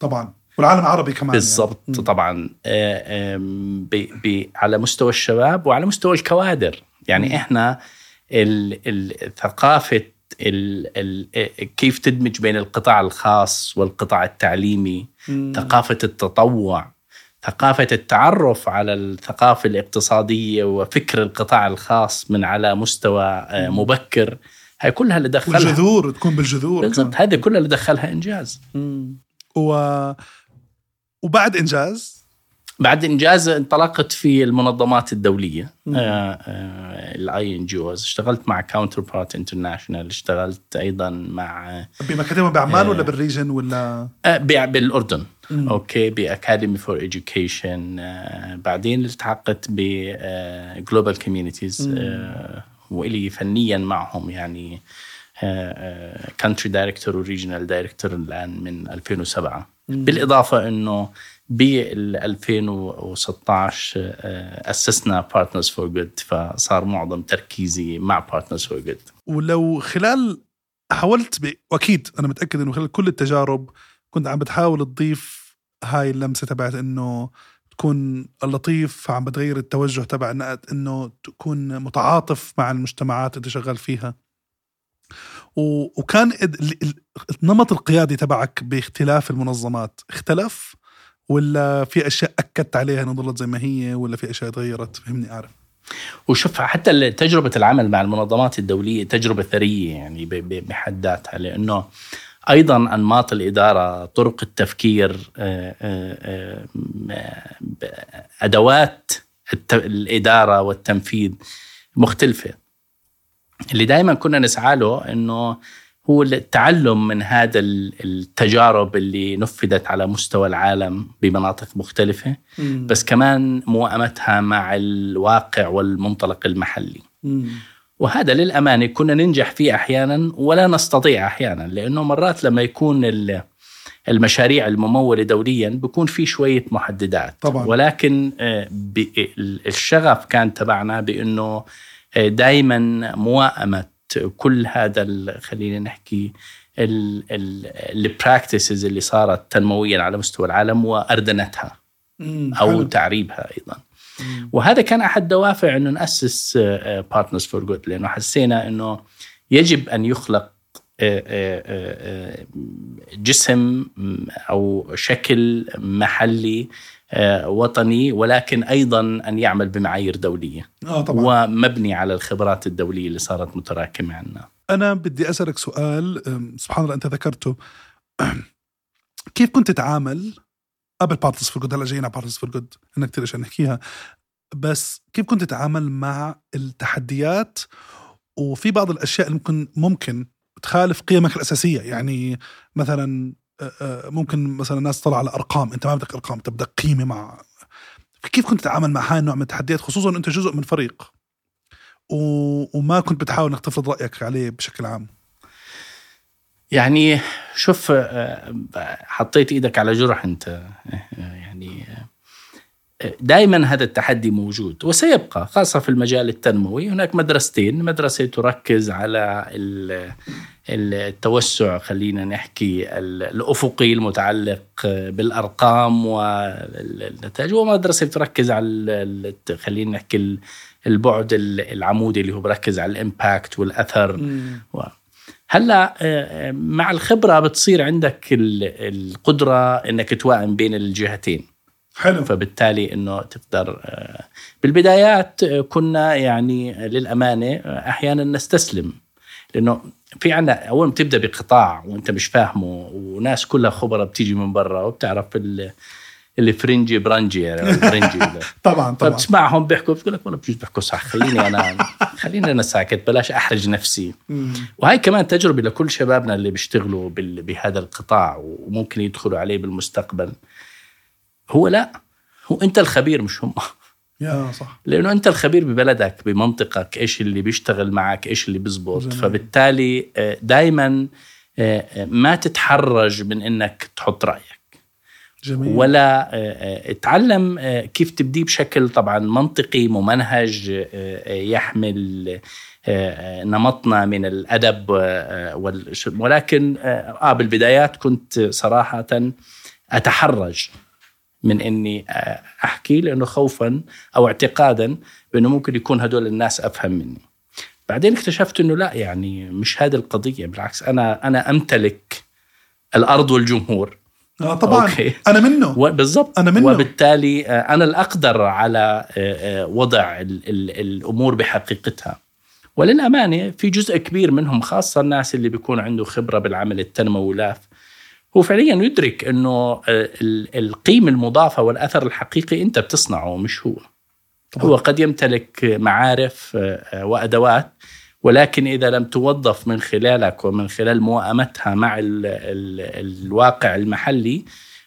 طبعا والعالم العربي كمان بالضبط يعني. طبعا آه، آم، ب- ب- على مستوى الشباب وعلى مستوى الكوادر يعني مم. إحنا ال- ال- ثقافة ال- ال- آه، كيف تدمج بين القطاع الخاص والقطاع التعليمي مم. ثقافة التطوع ثقافة التعرف على الثقافة الاقتصادية وفكر القطاع الخاص من على مستوى آه،. مبكر. هاي كلها اللي دخلها. والجذور تكون بالجذور بالضبط. هذه كلها اللي دخلها إنجاز. و... وبعد إنجاز بعد إنجاز انطلقت في المنظمات الدولية مم. ال INGOs اشتغلت مع Counterpart International اشتغلت أيضا مع بمكاتبهم بعمان آه. ولا بال region ولا آه، بالأردن مم. okay ب Academy for Education بعدين التحقت ب Global Communities. وإلي فنيا معهم يعني country director و regional director الآن من 2007 مم. بالإضافة إنه بال 2016 آه، أسسنا Partners for Good فصار معظم تركيزي مع Partners for Good ولو خلال حاولت. وأكيد أنا متأكد إنه خلال كل التجارب كنت عم بتحاول تضيف هاي اللمسة تبعت إنه تكون اللطيف عم بتغير التوجه تبع إنه تكون متعاطف مع المجتمعات اللي شغال فيها. وكان ال- ال- ال- النمط القيادي تبعك باختلاف المنظمات اختلف ولا في أشياء أكدت عليها انه ضلت زي ما هي ولا في أشياء تغيرت؟ فهمني أعرف. وشوف حتى تجربة العمل مع المنظمات الدولية تجربة ثرية يعني بحد ذاتها لأنه أيضا أنماط الإدارة طرق التفكير آه، آه، آه، أدوات الإدارة والتنفيذ مختلفة. اللي دائما كنا نسعى له أنه هو التعلم من هذا ال- التجارب اللي نفذت على مستوى العالم بمناطق مختلفة بس كمان موائمتها مع الواقع والمنطلق المحلي مم. وهذا للأمانة كنا ننجح فيه أحيانا ولا نستطيع أحيانا لأنه مرات لما يكون ال- المشاريع الممولة دوليا بيكون في شوية محددات طبعاً. ولكن آه، الشغف كان تبعنا بأنه دائما موائمة كل هذا خلينا نحكي ال practices اللي صارت تنمويا على مستوى العالم وأردنتها. أو حلو. تعريبها أيضا مم. وهذا كان أحد دوافع إنه نأسس Partners for Good لأنه حسينا إنه يجب أن يخلق آه، آه، آه، جسم أو شكل محلي وطني ولكن أيضا أن يعمل بمعايير دولية. آه طبعا. ومبني على الخبرات الدولية اللي صارت متراكمة عندنا أنا بدي أسألك سؤال سبحان الله أنت ذكرته. كيف كنت تتعامل قبل Partners for Good هلأ جايين على Partners for Good انك كثير اشياء نحكيها. بس كيف كنت تتعامل مع التحديات؟ وفي بعض الأشياء اللي ممكن ممكن تخالف قيمك الأساسية. يعني مثلا ممكن مثلا الناس تطلع على أرقام أنت ما بدك أرقام أنت بدك قيمة مع كيف كنت تتعامل مع هاي النوع من التحديات؟ خصوصا أنت جزء من فريق. و... وما كنت بتحاول إنك تفرض رأيك عليه بشكل عام. يعني شوف آه، حطيت إيدك على جرح أنت. آه، يعني دائما هذا التحدي موجود وسيبقى خاصة في المجال التنموي. هناك مدرستين مدرسة تركز على التوسع خلينا نحكي ال- الأفقي المتعلق بالأرقام والنتائج. ومدرسة بتركز على خلينا نحكي ال- البعد العمودي اللي هو بركز على الإمباكت والأثر. و- هلأ آه، مع الخبرة بتصير عندك ال- القدرة إنك توائم بين الجهتين. حلو. فبالتالي إنه تقدر آه، بالبدايات كنا يعني للأمانة أحيانا نستسلم لأنه في عنا أول ما تبدأ بقطاع وأنت مش فاهمه وناس كلها خبراء بتيجي من برا وبتعرف ال اللي فرنجي برنجي يعني الفرنجي. طبعا طبعا فبتسمعهم بيحكوا بتقول لك والله بجوز بيحكوا صح خليني أنا خليني أنا ساكت بلاش أحرج نفسي. وهي كمان تجربة لكل شبابنا اللي بيشتغلوا بهذا القطاع وممكن يدخلوا عليه بالمستقبل هو لا هو أنت الخبير مش هم يا صح. لأنه أنت الخبير ببلدك بمنطقك إيش اللي بيشتغل معك إيش اللي بيزبط. فبالتالي دائما ما تتحرج من إنك تحط رأيك. جميل. ولا آه، آه، اتعلم آه، كيف تبديه بشكل طبعا منطقي ممنهج آه، آه، يحمل آه، آه، نمطنا من الأدب آه، ولكن آه آه، بالبدايات كنت صراحة أتحرج. من إني آه، أحكي لأنه خوفا أو اعتقادا بأنه ممكن يكون هدول الناس أفهم مني. بعدين اكتشفت إنه لا يعني مش هذه القضية بالعكس أنا أنا أمتلك الأرض والجمهور آه طبعا أوكي. أنا منه بالضبط أنا منه. وبالتالي آه، أنا الأقدر على آه، وضع ال- ال- الأمور بحقيقتها وللأمانة في جزء كبير منهم خاصة الناس اللي بيكون عنده خبرة بالعمل التنموي ولاف هو فعليا يدرك إنه آه، ال- القيمة المضافة والأثر الحقيقي أنت بتصنعه مش هو. طبعاً. هو قد يمتلك معارف آه، آه، وأدوات ولكن إذا لم توظف من خلالك ومن خلال موائمتها مع ال ال الواقع المحلي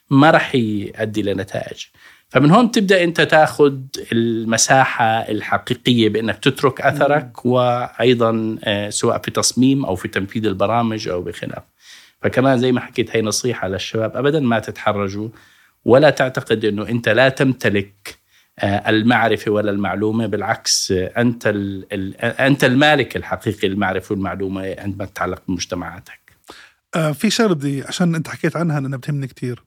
ما راح يؤدي لنتائج. فمن هون تبدا أنت تأخذ المساحة الحقيقية بإنك تترك أثرك وأيضا سواء في تصميم أو في تنفيذ البرامج أو بخلاف فكمان زي ما حكيت هي نصيحة للشباب. ابدا ما تتحرجوا ولا تعتقد إنه أنت لا تمتلك آه، المعرفة ولا المعلومة. بالعكس أنت أنت المالك الحقيقي للمعرفة والمعلومة عندما تتعلق بمجتمعاتك. آه في شغلة بدي عشان أنت حكيت عنها لأنها بتهمني كثير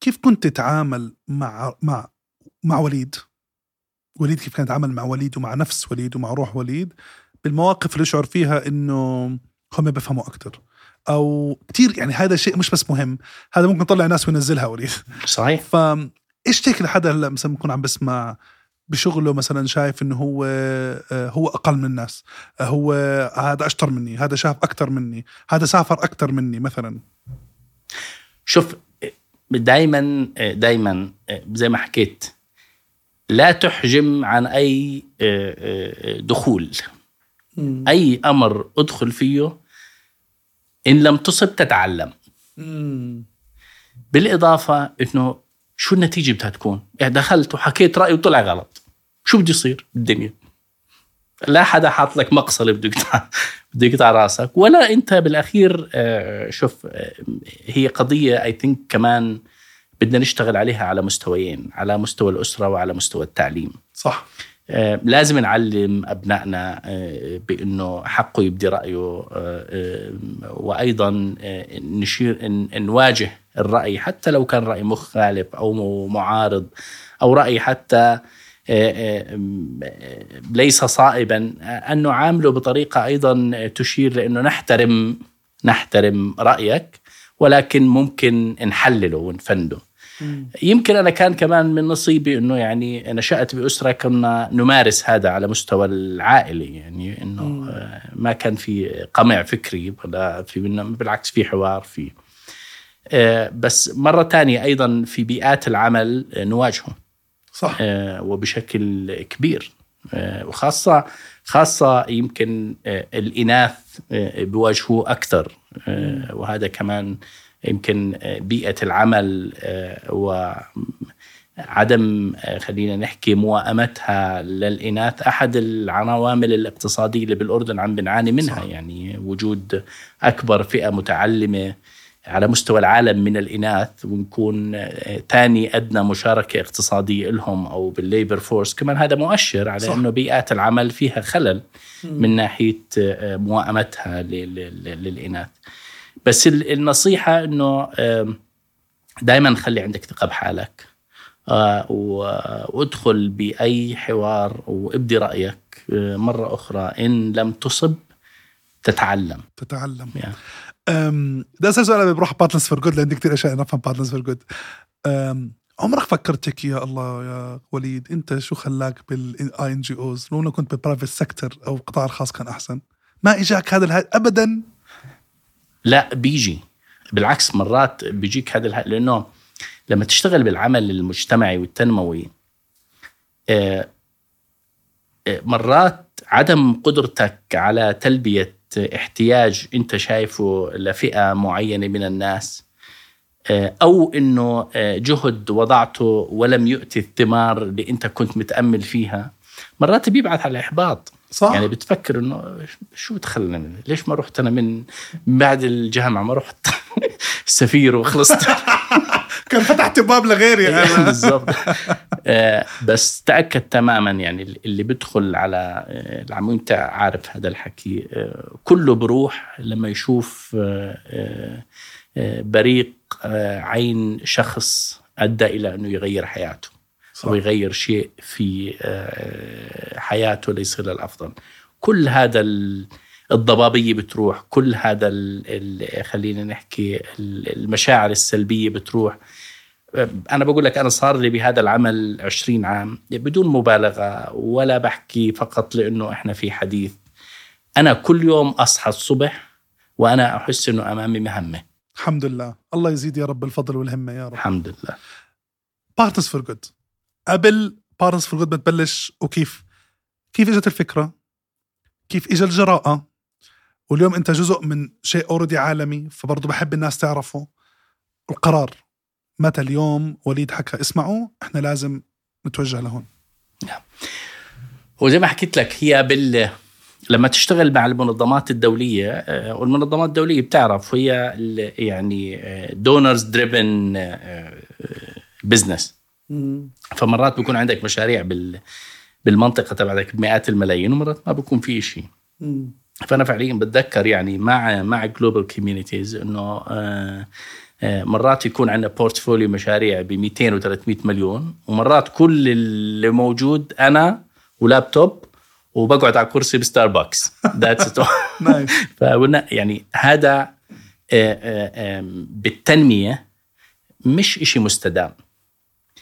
كيف كنت تتعامل مع مع مع وليد؟ وليد كيف كان يتعامل مع وليد ومع نفس وليد ومع روح وليد؟ بالمواقف اللي يشعر فيها إنه هم بيفهموا أكثر أو كثير يعني هذا شيء مش بس مهم هذا ممكن يطلع ناس وينزلها وليد صحيح. ف إيش هيك لحدا هلا مثلا بكون عم بسمع بشغله مثلا شايف إنه هو آه، هو أقل من الناس آه، هو هذا أشطر مني هذا شاف أكثر مني هذا سافر أكثر مني مثلا. شوف دائما دائما زي ما حكيت لا تحجم عن أي دخول. أي أمر أدخل فيه إن لم تصب تتعلم مم. بالإضافة إنه شو النتيجة بدها تكون؟ يعني دخلت وحكيت رايي وطلع غلط شو بده يصير بالدنيا؟ لا حدا حاط لك مقصله بده يقطع بده يقطع رأسك ولا أنت بالأخير آه، شوف آه، هي قضية اي ثينك كمان بدنا نشتغل عليها على مستويين على مستوى الأسرة وعلى مستوى التعليم صح لازم نعلم أبنائنا آه، بأنه حقه يبدي رأيه آه، آه، وأيضا آه، نشير نواجه الرأي حتى لو كان رأي مخالف أو معارض أو رأي حتى آه، آه، آه، ليس صائبا آه، أن نعامله بطريقة أيضا تشير لأنه نحترم نحترم رأيك ولكن ممكن نحلله ونفنده. يمكن أنا كان كمان من نصيبي إنه يعني نشات بأسرة كنا نمارس هذا على مستوى العائلي يعني إنه. آه، ما كان في قمع فكري ولا في بالعكس في حوار في آه، بس مرة ثانية أيضا في بيئات العمل آه، نواجهه صح. وبشكل كبير وخاصة خاصة يمكن الإناث بيواجهوه أكثر وهذا كمان يمكن آه، بيئة العمل آه، وعدم آه، خلينا نحكي موائمتها للإناث أحد العوامل الاقتصادية اللي بالأردن عم بنعاني منها صح. يعني وجود أكبر فئة متعلمة على مستوى العالم من الإناث ونكون ثاني أدنى مشاركة اقتصادية لهم أو بال labor force كمان هذا مؤشر على صح. أنه بيئات العمل فيها خلل من ناحية آه، موائمتها لل- لل- للإناث بس ال- النصيحة أنه دائما خلي عندك ثقة بحالك. آه، وادخل بأي حوار وابدي رأيك. آه، مرة أخرى إن لم تصب تتعلم. تتعلم. أم، بدي أسأل سؤال بروح Partners for Good لأن كثير أشياء نفهم Partners for Good عمرك فكرت هيك يا الله يا وليد أنت شو خلاك بال INGOs لو أنا كنت بال private sector أو القطاع الخاص كان أحسن. ما إجاك هذا. ابدا لا بيجي. بالعكس مرات بيجيك هذا الح... لأنه لما تشتغل بالعمل المجتمعي والتنموي آه، آه، مرات عدم قدرتك على تلبية احتياج أنت شايفه لفئة معينة من الناس آه، أو إنه جهد وضعته ولم يؤتي الثمار اللي أنت كنت متأمل فيها مرات بيبعث على الاحباط صح؟ يعني بتفكر إنه شو دخلنا ليش ما رحت أنا من بعد الجامعة؟ ما رحت سفير وخلصت. كان فتحت باب لغيري أنا. بالضبط. آه، بس تأكد تماما يعني اللي بيدخل على آه، العم انت عارف هذا الحكي. آه، كله بروح لما يشوف بريق عين شخص أدى إلى إنه يغير حياته. صح. أو يغير شيء في حياته ليصير للأفضل. كل هذا الضبابية بتروح كل هذا خلينا نحكي المشاعر السلبية بتروح. أنا بقول لك أنا صار لي بهذا العمل 20 عام بدون مبالغة ولا بحكي فقط لأنه إحنا في حديث. أنا كل يوم أصحى الصبح وأنا أحس إنه أمامي مهمة. الحمد لله. الله يزيد يا رب الفضل والهمة يا رب. الحمد لله. Partners for Good قبل Partners for Good ما تبلش وكيف؟ كيف إجت الفكرة؟ كيف اجى الجراءة؟ واليوم أنت جزء من شيء already عالمي فبرضه بحب الناس تعرفه. القرار. متى اليوم وليد حكى اسمعوا إحنا لازم نتوجه لهون. نعم. وزي ما حكيت لك هي بال لما تشتغل مع المنظمات الدولية آه، والمنظمات الدولية بتعرف هي يعني donors driven business فمرات بيكون عندك مشاريع بال بالمنطقة تبعك بمئات الملايين ومرات ما بيكون في شيء فأنا فعليا بتذكر يعني مع مع Global Communities إنه آه آه، مرات يكون عندنا portfolio مشاريع ب 200 و300 مليون ومرات كل اللي موجود أنا ولابتوب وبقعد على كرسي ب Starbucks. that's فقلنا يعني هذا آه، بالتنمية مش إشي مستدام.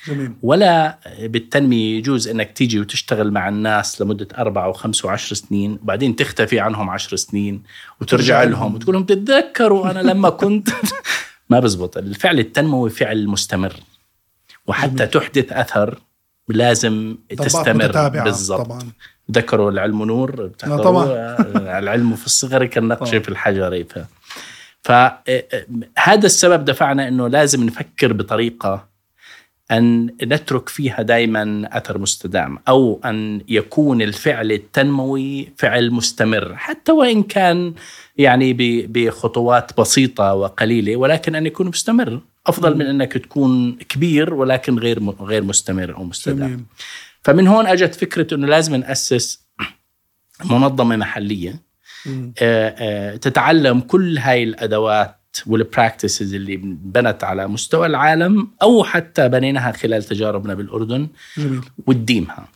جميل. ولا بالتنمية يجوز إنك تيجي وتشتغل مع الناس لمدة أربعة وخمس وعشر سنين وبعدين تختفي عنهم عشر سنين وترجع لهم وتقول لهم تتذكروا أنا لما كنت. ما بزبط. الفعل التنموي فعل مستمر وحتى جميل. تحدث أثر لازم تستمر. بالضبط. طبعا. ذكروا العلم نور طبعا. العلم في الصغر كالنقش في الحجر. فهذا السبب دفعنا إنه لازم نفكر بطريقة أن نترك فيها دائما أثر مستدام أو أن يكون الفعل التنموي فعل مستمر حتى وإن كان يعني بخطوات بسيطة وقليلة ولكن أن يكون مستمر. أفضل من أنك تكون كبير ولكن غير غير مستمر أو مستدام. جميل. فمن هون اجت فكرة إنه لازم نأسس منظمة محلية. آآ آآ تتعلم كل هاي الأدوات والبراكتسز اللي بنت على مستوى العالم أو حتى بنيناها خلال تجاربنا بالأردن جميل. وتديمها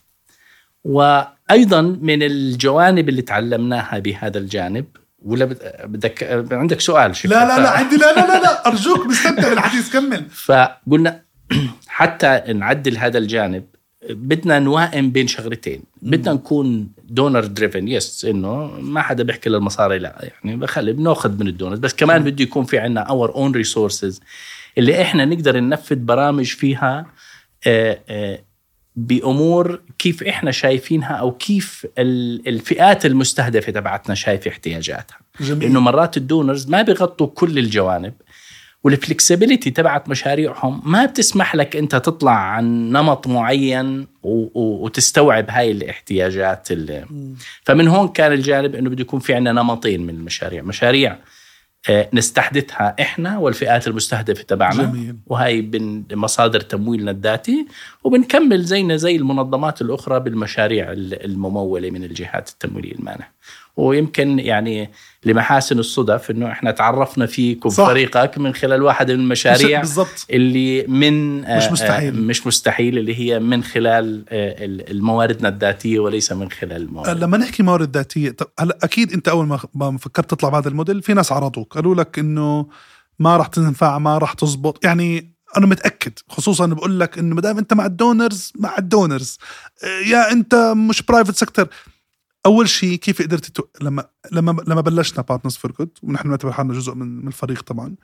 وأيضا من الجوانب اللي تعلمناها بهذا الجانب ولا بدك عندك سؤال شكرا. لا لا لا عندي لا لا لا, لا أرجوك مستمتع بالحديث كمل. فقلنا حتى نعدل هذا الجانب بدنا نوائم بين شغلتين. بدنا نكون donor driven yes إنه ما حدا بيحكي للمصاري لا يعني بخلي بناخذ من ال donors. بس كمان بده يكون في عندنا our own resources اللي إحنا نقدر ننفذ برامج فيها آه، آه، بأمور كيف إحنا شايفينها أو كيف الفئات المستهدفة تبعتنا شايفة احتياجاتها. جميل. لأنه مرات ال donors ما بيغطوا كل الجوانب. والفلكسبيليتي تبعت مشاريعهم ما بتسمح لك انت تطلع عن نمط معين وتستوعب هاي الاحتياجات اللي فمن هون كان الجانب إنه بده يكون في عندنا نمطين من المشاريع. مشاريع آه، نستحدثها إحنا والفئات المستهدفة تبعنا. جميل. وهي من مصادر تمويلنا الذاتي وبنكمل زينا زي المنظمات الأخرى بالمشاريع الممولة من الجهات التمويلية المانحة. ويمكن يعني لمحاسن الصدف إنه إحنا تعرفنا فيك وبطريقك من خلال واحد من المشاريع بالضبط. اللي من مش آه، مستحيل مش مستحيل اللي هي من خلال آه، المواردنا الذاتية وليس من خلال الموارد لما نحكي موارد ذاتيه هلا أكيد أنت أول ما فكرت تطلع بهذا الموديل في ناس عرضوك قالوا لك إنه ما راح تنفع ما راح تزبط. يعني أنا متأكد خصوصا بقول لك إنه ما دام أنت مع ال donors مع ال donors. آه، يا أنت مش private sector أول شيء كيف قدرت تو... لما لما لما بلشنا Partners for Good ونحن نعتبر حالنا جزء من من الفريق طبعا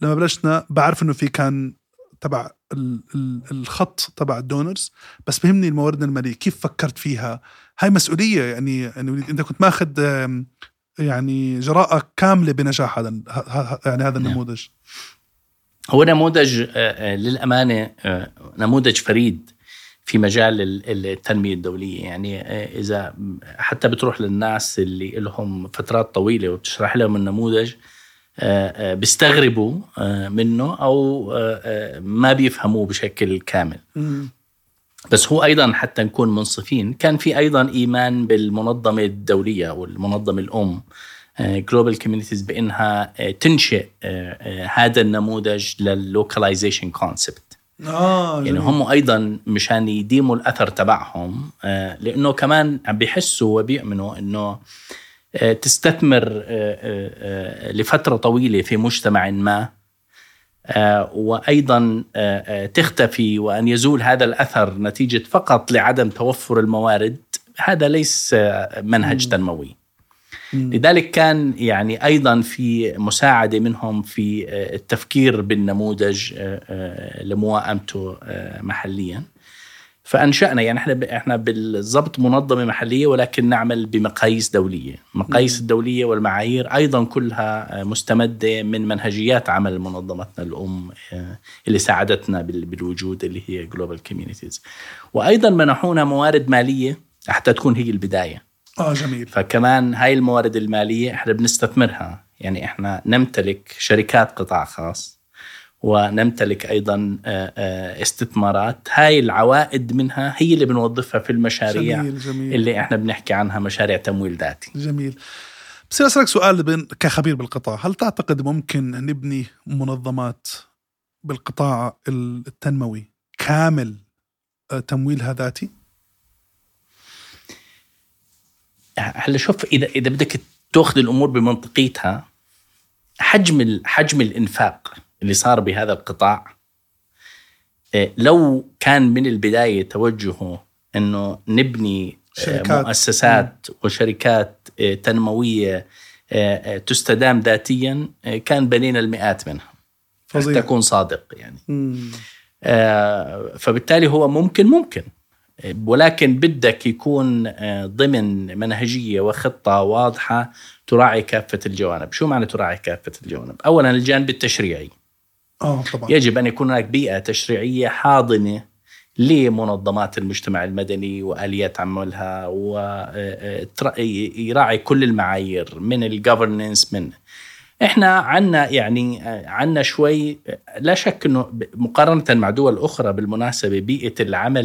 لما بلشنا بعرف إنه في كان تبع ال- ال- الخط تبع ال donors بس بهمني الموارد المالية كيف فكرت فيها؟ هاي مسؤولية يعني يعني أنت كنت ماخذ يعني جراءة كاملة بنجاح هذا يعني هذا نعم. النموذج. هو نموذج آه، آه، للأمانة آه، نموذج فريد. في مجال ال- التنمية الدولية. يعني آه، إذا حتى بتروح للناس اللي لهم فترات طويلة وبتشرح لهم النموذج آه، آه، بيستغربوا منه أو آه، ما بيفهموه بشكل كامل. بس هو أيضا حتى نكون منصفين. كان في أيضا إيمان بالمنظمة الدولية والمنظمة الأم Global Communities بإنها تنشئ هذا النموذج لل localization concept آه يعني. هم أيضا مشان يديموا الأثر تبعهم آه، لأنه كمان عم بيحسوا وبيؤمنوا إنه آه، تستثمر آه، آه، آه، لفترة طويلة في مجتمع ما آه، وأيضا آه، آه، تختفي وأن يزول هذا الأثر نتيجة فقط لعدم توفر الموارد هذا ليس آه، منهج. تنموي. لذلك كان يعني أيضا في مساعدة منهم في آه، التفكير بالنموذج آه، آه، لموائمته محليا فأنشأنا يعني إحنا إحنا بالضبط منظمة محلية ولكن نعمل بمقاييس دولية، المقاييس. الدولية والمعايير أيضا كلها مستمدة من منهجيات عمل منظمتنا الأم اللي ساعدتنا بال- بالوجود اللي هي Global Communities. وأيضا منحونا موارد مالية حتى تكون هي البداية. آه جميل. فكمان هاي الموارد المالية إحنا بنستثمرها. يعني إحنا نمتلك شركات قطاع خاص ونمتلك أيضا آه، آه، استثمارات. هاي العوائد منها هي اللي بنوظفها في المشاريع جميل جميل. اللي إحنا بنحكي عنها مشاريع تمويل ذاتي. جميل. بصير أسألك سؤال كخبير بالقطاع. هل تعتقد ممكن نبني منظمات بالقطاع التنموي كامل آه، تمويلها ذاتي؟ هلا شوف اذا إذا بدك تأخذ الأمور بمنطقيتها حجم حجم الإنفاق اللي صار بهذا القطاع آه، لو كان من البداية توجهه إنه نبني آه، شركات. مؤسسات وشركات آه، تنموية تستدام ذاتيا كان بنينا المئات منها. فظيع. تكون صادق يعني. مم. فبالتالي هو ممكن ممكن. ولكن بدك يكون آه، ضمن منهجية وخطة واضحة تراعي كافة الجوانب. شو معنى تراعي كافة الجوانب؟ أولا الجانب التشريعي. آه طبعا. يجب أن يكون هناك بيئة تشريعية حاضنة لمنظمات المجتمع المدني وآليات عملها ويراعي كل المعايير من الجفرننس من إحنا عنا يعني عنا شوي لا شك إنه مقارنة مع دول أخرى بالمناسبة بيئة العمل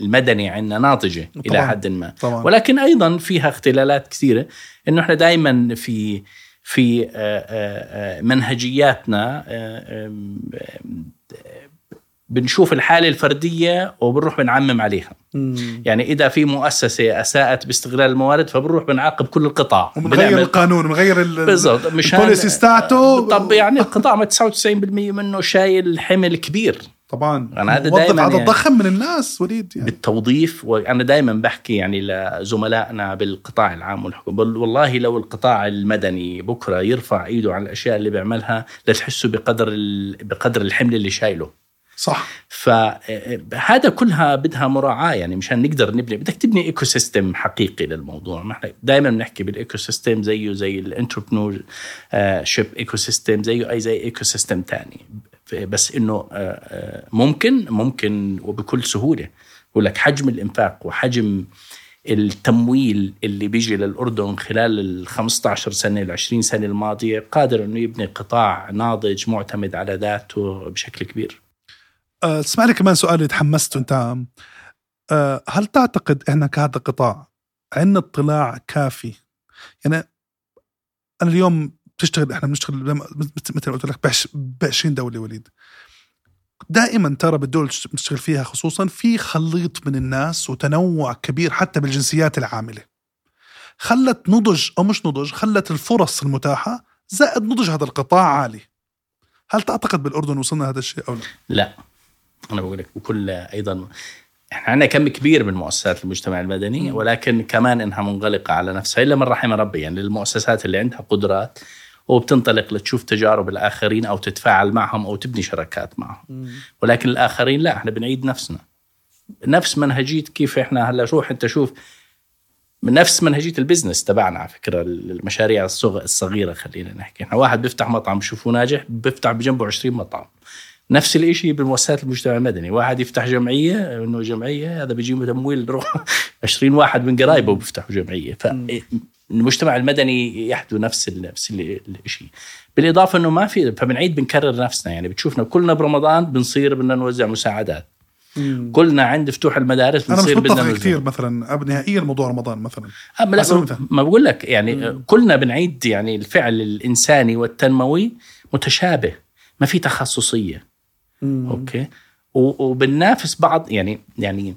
المدني عندنا ناضجة إلى طبعاً. حد ما طبعا ولكن أيضا فيها اختلالات كثيرة إنه إحنا دائما في في آه، آه، آه، منهجياتنا بنشوف الحالة الفردية وبنروح بنعمم عليها. مم. يعني إذا في مؤسسة أساءت باستغلال الموارد فبنروح بنعاقب كل القطاع. بنعمل- القانون بالضبط مشان البوليسي تاعته طب يعني القطاع ما 99% منه شايل حمل كبير. طبعا. أنا هذا دايماً عدد يعني- ضخم من الناس وليد يعني. بالتوظيف وأنا دائما بحكي يعني لزملائنا بالقطاع العام والحكومة. والله لو القطاع المدني بكرة يرفع إيده على الأشياء اللي بيعملها لتحسوا بقدر ال- بقدر الحمل اللي شايله. صح. فهذا كلها بدها مراعاة يعني مشان نقدر نبني. بدك تبني ecosystem حقيقي للموضوع. ما إحنا دائما بنحكي بال ecosystem زيه زي ال entrepreneurship ecosystem زيه أي زي ecosystem ثاني بس إنه آه، آه، ممكن ممكن وبكل سهولة. بقول لك حجم الإنفاق وحجم التمويل اللي بيجي للأردن خلال ال 15 سنة ال 20 سنة الماضية قادر إنه يبني قطاع ناضج معتمد على ذاته بشكل كبير. اسمع لي كمان سؤال تحمست انت أه، هل تعتقد إحنا كهذا القطاع عندنا اطلاع كافي؟ يعني أنا اليوم بتشتغل إحنا بنشتغل مثل ما قلت لك ب 20 دولة وليد. دائما ترى بالدول اللي بنشتغل فيها خصوصا في خليط من الناس وتنوع كبير حتى بالجنسيات العاملة. خلت نضج أو مش نضج خلت الفرص المتاحة زائد نضج هذا القطاع عالي. هل تعتقد بالأردن وصلنا هذا الشيء أو لا؟ لا. أنا بقول لك بكل أيضا إحنا عندنا كم كبير من مؤسسات المجتمع المدني. ولكن كمان إنها منغلقة على نفسها إلا من رحم ربي. يعني المؤسسات اللي عندها قدرات وبتنطلق لتشوف تجارب الآخرين أو تتفاعل معهم أو تبني شراكات معهم. ولكن الآخرين لا إحنا بنعيد نفسنا. نفس منهجية كيف إحنا هلأ روح أنت شوف من نفس منهجية البزنس تبعنا على فكرة المشاريع الصغيرة خلينا نحكي. إحنا واحد بيفتح مطعم بشوفه ناجح بيفتح بجنبه 20 مطعم. نفس الشيء بالمؤسسات المجتمع المدني. واحد يفتح جمعية إنه جمعية هذا بيجيب تمويل 20 واحد من قرايبه بيفتحوا جمعية. فالمجتمع المدني يحدو نفس نفس الشيء بالإضافة إنه ما في فبنعيد بنكرر نفسنا. يعني بتشوفنا كلنا برمضان بنصير بدنا نوزع مساعدات. مم. كلنا عند فتوح المدارس أنا مش متفق كثير مثلا. نهائيا موضوع رمضان مثلا. أما لا ما بقول لك. يعني مم. كلنا بنعيد يعني الفعل الإنساني والتنموي متشابه. ما في تخصصية. مم. Okay. وبننافس بعض يعني يعني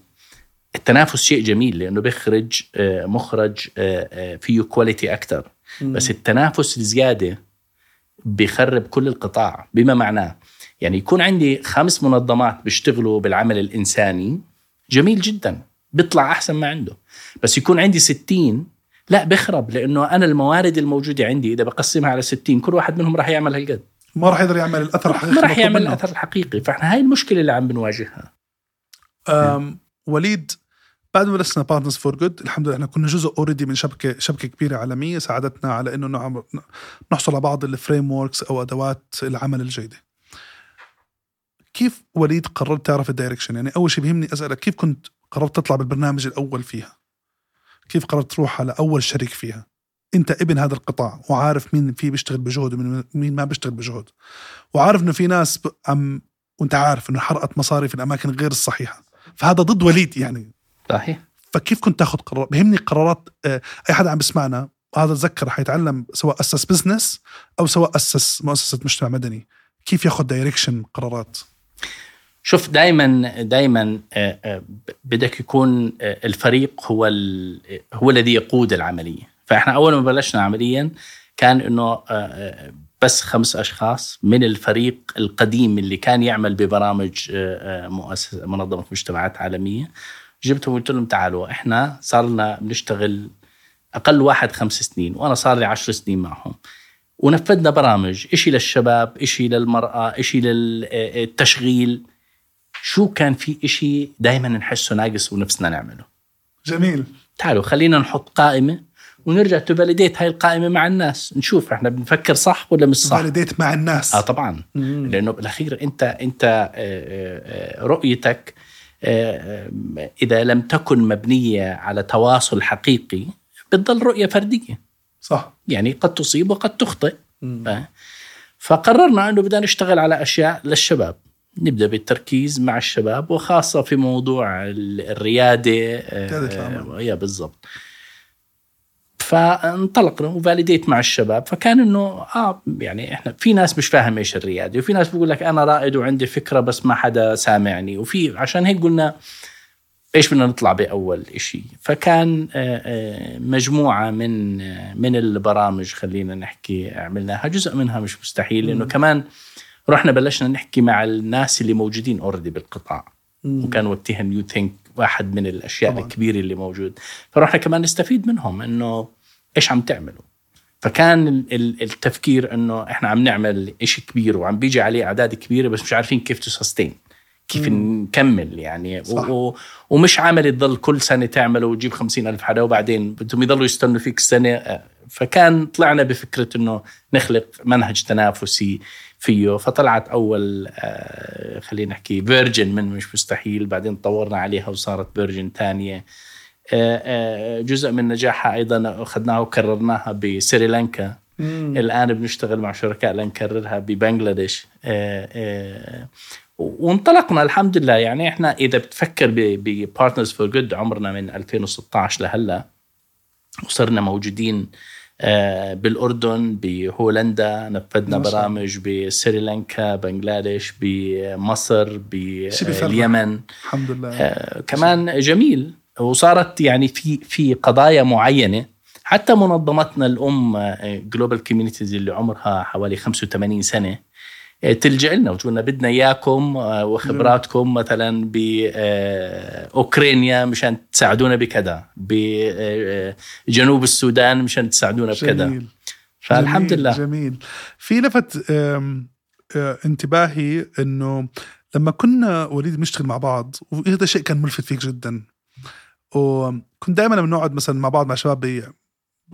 التنافس شيء جميل لأنه بيخرج آه، مخرج آه، آه، فيه quality أكثر بس التنافس الزيادة بيخرب كل القطاع بما معناه. يعني يكون عندي خمس منظمات بيشتغلوا بالعمل الإنساني جميل جدا بيطلع أحسن ما عنده. بس يكون عندي ستين لا بخرب لأنه أنا الموارد الموجودة عندي إذا بقسمها على ستين كل واحد منهم راح يعمل هالقد. ما راح يقدر يعمل الأثر الحقيقي ما راح يعمل الأثر الحقيقي. فإحنا هاي المشكلة اللي عم بنواجهها. أم وليد بعد ما بلشنا Partners for Good الحمد لله إحنا كنا جزء already من شبكة شبكة كبيرة عالمية ساعدتنا على إنه نحصل على بعض ال frameworks أو أدوات العمل الجيدة. كيف وليد قررت تعرف ال direction يعني أول شيء بيهمني أسألك كيف كنت قررت تطلع بالبرنامج الأول فيها؟ كيف قررت تروح على أول شريك فيها؟ انت ابن هذا القطاع وعارف مين فيه بيشتغل بجهد ومين ما بيشتغل بجهد وعارف إنه في ناس عم وأنت عارف إنه حرقت مصاري في الأماكن غير الصحيحة. فهذا ضد وليد يعني. صحيح. فكيف كنت تاخذ قرار؟ بهمني قرارات آه، أي حدا عم بسمعنا هذا تذكر حيتعلم سواء أسس business أو سواء أسس مؤسسة مجتمع مدني. كيف ياخذ direction قرارات؟ شوف دائما دائما آه، آه، بدك يكون الفريق هو هو الذي يقود العملية. فإحنا أول ما بلشنا عمليا كان إنه بس خمس أشخاص من الفريق القديم اللي كان يعمل ببرامج مؤسسه منظمة مجتمعات عالمية. جبتهم وقلت لهم تعالوا إحنا صار لنا بنشتغل أقل واحد خمس سنين وأنا صار لي عشر سنين معهم. ونفذنا برامج إشي للشباب إشي للمرأة إشي للتشغيل شو كان في إشي دائما نحسه ناقص ونفسنا نعمله؟ جميل. تعالوا خلينا نحط قائمة ونرجع تفاليديت هاي القائمة مع الناس. نشوف إحنا بنفكر صح ولا مش صح. فاليديت مع الناس. آه طبعا. مم. لأنه بالأخير انت أنت آه، آه، رؤيتك آه، إذا لم تكن مبنية على تواصل حقيقي بتضل رؤية فردية. صح. يعني قد تصيب وقد تخطئ. فقررنا إنه بدنا نشتغل على أشياء للشباب. نبدأ بالتركيز مع الشباب وخاصة في موضوع الريادة آه يا بالضبط. فانطلقنا وفاليديت مع الشباب فكان إنه آه يعني إحنا في ناس مش فاهم إيش الرياده وفي ناس بيقول لك أنا رائد وعندي فكرة بس ما حدا سامعني وفي عشان هيك قلنا إيش بدنا نطلع بأول شيء فكان آه، آه، مجموعة من آه، من البرامج خلينا نحكي عملناها جزء منها مش مستحيل لأنه كمان رحنا بلشنا نحكي مع الناس اللي موجودين already بالقطاع مم. وكان وقتها New Think واحد من الأشياء طبعا. الكبيرة اللي موجود فرحنا كمان نستفيد منهم إنه إيش عم تعملوا؟ فكان التفكير إنه إحنا عم نعمل شيء كبير وعم بيجي عليه أعداد كبيرة بس مش عارفين كيف to sustain كيف مم. نكمل يعني. صح. و... ومش عمل تضل كل سنة تعمله وتجيب خمسين ألف حدا وبعدين بدهم يضلوا يستنوا فيك السنة فكان طلعنا بفكرة أنه نخلق منهج تنافسي فيه. فطلعت أول آه، خلينا نحكي version من مش مستحيل بعدين طورنا عليها وصارت version ثانية آه، جزء من نجاحها أيضا أخذناها وكررناها بسريلانكا الآن بنشتغل مع شركاء لنكررها ببنغلاديش. وانطلقنا الحمد لله. يعني إحنا إذا بتفكر ب Partners for Good عمرنا من 2016 لهلا وصرنا موجودين آه، بالأردن بهولندا نفذنا برامج بسريلانكا بنغلاديش بمصر باليمن الحمد لله. آه كمان جميل. وصارت يعني في في قضايا معينة. حتى منظمتنا الأم Global آه، Communities اللي عمرها حوالي 85 سنة آه، تلجأ لنا وتقول لنا بدنا إياكم آه، وخبراتكم مثلا باوكرانيا مشان تساعدونا بكذا بجنوب السودان مشان تساعدونا بكذا. فالحمد جميل لله. جميل. في لفت انتباهي إنه لما كنا وليد بنشتغل مع بعض وهذا شيء كان ملفت فيك جدا. وكنت دائما لما نقعد مثلا مع بعض مع شباب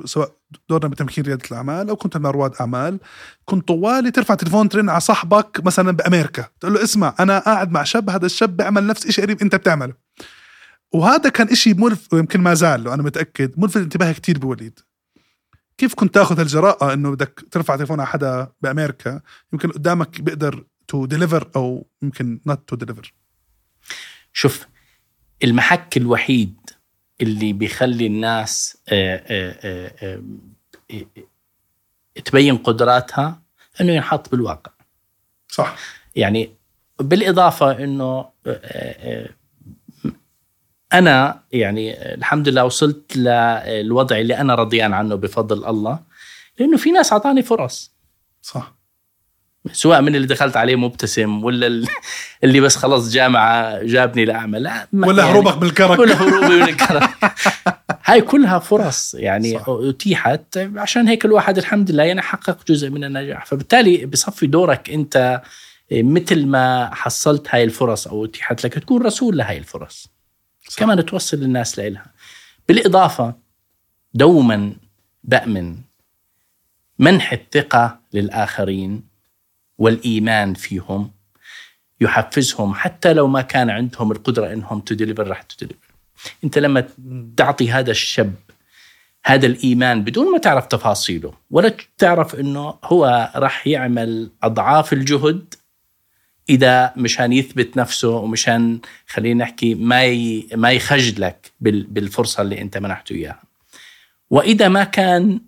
سواء دورنا بتمكين ريادة الأعمال أو كنت مع رواد أعمال كنت طوالي ترفع تليفون ترن على صاحبك مثلا بأمريكا. تقول له اسمع أنا قاعد مع شاب هذا الشاب بيعمل نفس الشيء قريب أنت بتعمله. وهذا كان إشي ملف ويمكن ما زال له أنا متأكد ملفت انتباه كتير بوليد. كيف كنت تاخذ الجراءه إنه بدك ترفع تليفون على حدا بأمريكا يمكن قدامك بيقدر to deliver أو يمكن not to deliver شوف المحك الوحيد اللي بيخلي الناس آه، آه، آه، تبين قدراتها إنه ينحط بالواقع. صح. يعني بالإضافة إنه أنا يعني الحمد لله وصلت للوضع اللي أنا رضيان عنه بفضل الله لأنه في ناس أعطاني فرص. صح. سواء من اللي دخلت عليه مبتسم ولا ال- اللي بس خلص جامعة جابني لاعمل لا ولا يعني- هروبك بالكرك. ولا هروبي من الكرم هاي كلها فرص يعني صح. أتيحت. عشان هيك الواحد الحمد لله يعني حقق جزء من النجاح. فبالتالي بصفي دورك أنت مثل ما حصلت هاي الفرص أو أتيحت لك تكون رسول لهاي الفرص. صح. كمان توصل الناس لإلها. بالإضافة دوما بأمن منح الثقة للآخرين. والإيمان فيهم يحفزهم حتى لو ما كان عندهم القدرة إنهم تدليفر راح تدليفر أنت لما تعطي هذا الشاب هذا الإيمان بدون ما تعرف تفاصيله ولا تعرف إنه هو راح يعمل أضعاف الجهد إذا مشان يثبت نفسه ومشان خلينا نحكي ما. ما يخجلك بال... بالفرصة اللي أنت منحته إياها وإذا ما كان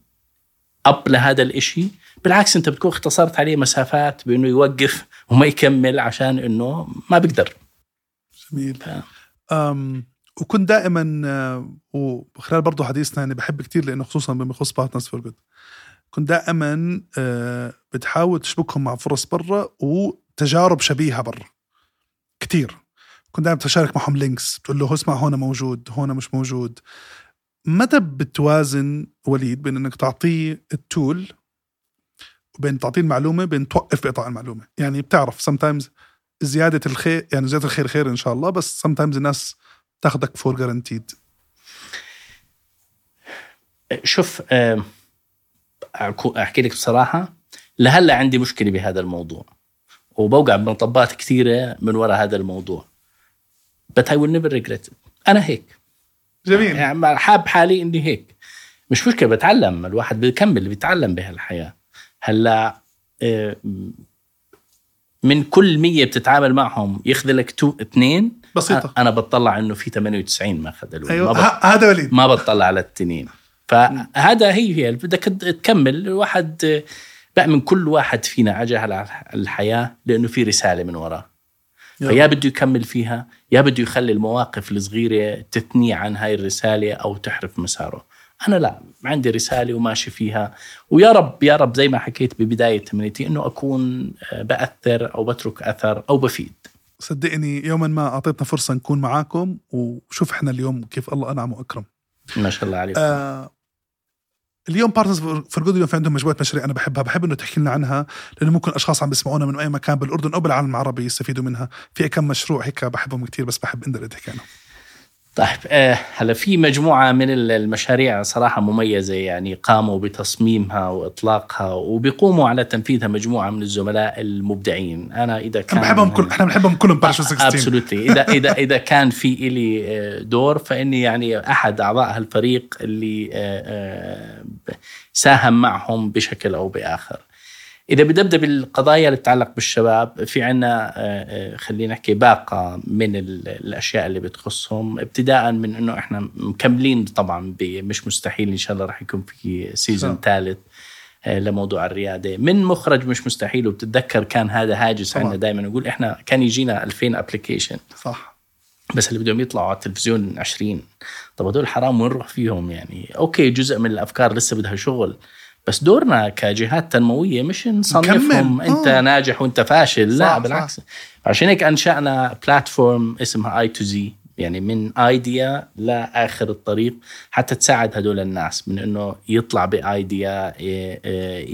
up لهذا الإشي بالعكس انت بتكون اختصرت عليه مسافات بأنه يوقف وما يكمل عشان إنه ما بيقدر. جميل. آه. أم وكنت دائما آه، وخلال برضه حديثنا يعني بحب كتير لأنه خصوصا بما يخص Partners for Good كنت دائما آه، بتحاول تشبكهم مع فرص برا وتجارب شبيهة برا. كتير. كنت دائما بتشارك معهم links بتقول له اسمع هون موجود هون مش موجود. متى بتوازن وليد بين إنك تعطيه ال tool وبين تعطيه المعلومة بين توقف بإعطاء المعلومة. يعني بتعرف sometimes زيادة الخير يعني زيادة الخير خير إن شاء الله بس sometimes الناس تاخذك for granted شوف أحكي لك بصراحة لهلأ عندي مشكلة بهذا الموضوع وبوقع بمطبات كثيرة من وراء هذا الموضوع. But I will never regret it. أنا هيك. جميل. يعني حاب حالي إني هيك. مش مشكلة بتعلم الواحد بيكمل بيتعلم بهالحياة. هلا آه، من كل مية بتتعامل معهم يخذلك تو اثنين بسيطة. أنا بطلع إنه في 98 ما خذلوا أيوه. هذا وليد. ما بطلع على التنين. فهذا هي هي. بدك تكمل. الواحد بأمن كل واحد فينا اجى على الحياة لأنه في رسالة من وراه. فيا بده يكمل فيها يا بده يخلي المواقف الصغيرة تثنيه عن هاي الرسالة أو تحرف مساره. أنا لا. عندي رسالة وماشي فيها. ويا رب يا رب زي ما حكيت ببداية تمنيتي أنه أكون بأثر أو بترك أثر أو بفيد. صدقني يوما ما أعطيتنا فرصة نكون معاكم وشوف إحنا اليوم كيف الله أنعم وأكرم. ما شاء الله عليك. آه اليوم Partners for Good اليوم في عندهم مجموعة مشاريع أنا بحبها. بحب إنه تحكي لنا عنها لأنه ممكن أشخاص عم بيسمعونا من أي مكان بالأردن أو بالعالم العربي يستفيدوا منها. في كم مشروع هيك بحبهم كتير بس بحب اندر تحكي عنهم. طيب آه هلا في مجموعة من المشاريع صراحة مميزة يعني قاموا بتصميمها وإطلاقها وبيقوموا على تنفيذها مجموعة من الزملاء المبدعين. أنا إذا كان بحبهم كل إحنا بنحبهم كلهم بارشو 16 ابسولوتلي اذا اذا إذا كان في إلي آه، دور فإني يعني أحد أعضاء هالفريق اللي آه، ساهم معهم بشكل أو بآخر. إذا بدي أبدأ بالقضايا اللي تتعلق بالشباب في عنا خلينا نحكي باقة من ال- الأشياء اللي بتخصهم ابتداء من إنه إحنا مكملين طبعا مش مستحيل إن شاء الله راح يكون في سيزون. ثالث آه، لموضوع الريادة. من مخرج مش مستحيل وبتتذكر كان هذا هاجس. عندنا دائما نقول إحنا كان يجينا 2000 ابلكيشن صح. بس اللي بدهم يطلعوا على التلفزيون 20 طب هدول حرام وين نروح فيهم يعني؟ okay جزء من الأفكار لسه بدها شغل. بس دورنا كجهات تنموية مش نصنفهم. نكمل. أنت آه. ناجح وأنت فاشل. صح، لا صح. بالعكس. عشان هيك أنشأنا platform اسمها A to Z يعني من idea لآخر الطريق حتى تساعد هدول الناس من إنه يطلع ب idea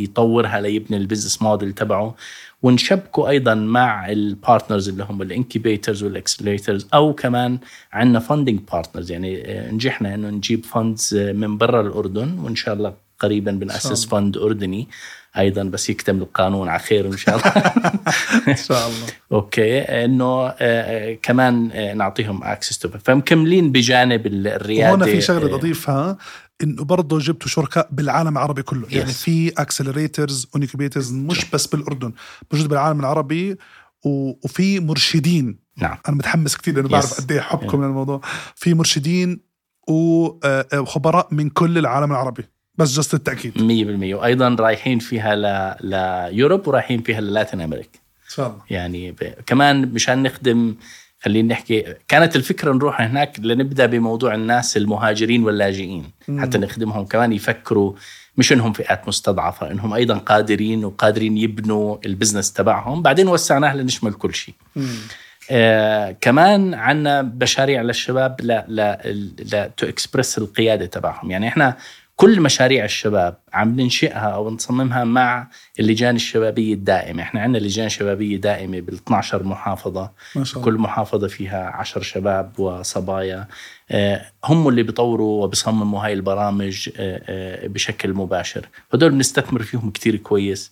يطورها ليبني ال business model تبعه. ونشبكه أيضا مع ال partners اللي هم ال incubators وال accelerators أو كمان عندنا funding partners يعني نجحنا إنه نجيب funds من برا الأردن. وإن شاء الله قريبا بناسس fund أردني. أيضا بس يكتمل القانون على خير إن شاء الله. إن شاء الله. okay. إنه آه، كمان آه، نعطيهم access to فمكملين بجانب الريادة. وهنا في شغلة بدي اضيفها إنه برضه جبتوا شركاء بالعالم العربي كله. Yes. يعني في accelerators و incubators مش بس بالأردن موجود بالعالم العربي وفي مرشدين. نعم. أنا متحمس كثير لأنه بعرف قد إيه حبكم yeah. للموضوع. في مرشدين وخبراء من كل العالم العربي. بس جست التأكيد. 100% وأيضا رايحين فيها ل... ليوروب ورايحين فيها للاتين أمريكا. إن شاء الله. يعني ب... كمان مشان نخدم خلينا نحكي كانت الفكرة نروح هناك لنبدأ بموضوع الناس المهاجرين واللاجئين. مم. حتى نخدمهم كمان يفكروا مش إنهم فئات مستضعفة إنهم أيضا قادرين وقادرين يبنوا ال business تبعهم. بعدين وسعناه لنشمل كل شيء. آه كمان عندنا مشاريع للشباب لا لا لا to express القيادة تبعهم. يعني إحنا كل مشاريع الشباب عم ننشئها أو نصممها مع اللجان الشبابية الدائمة، إحنا عندنا لجان شبابية دائمة بال 12 محافظة. ما شاء الله. كل محافظة فيها 10 شباب وصبايا. آه، هم اللي بيطوروا وبيصمموا هاي البرامج آه، آه، بشكل مباشر، هدول بنستثمر فيهم كتير كويس.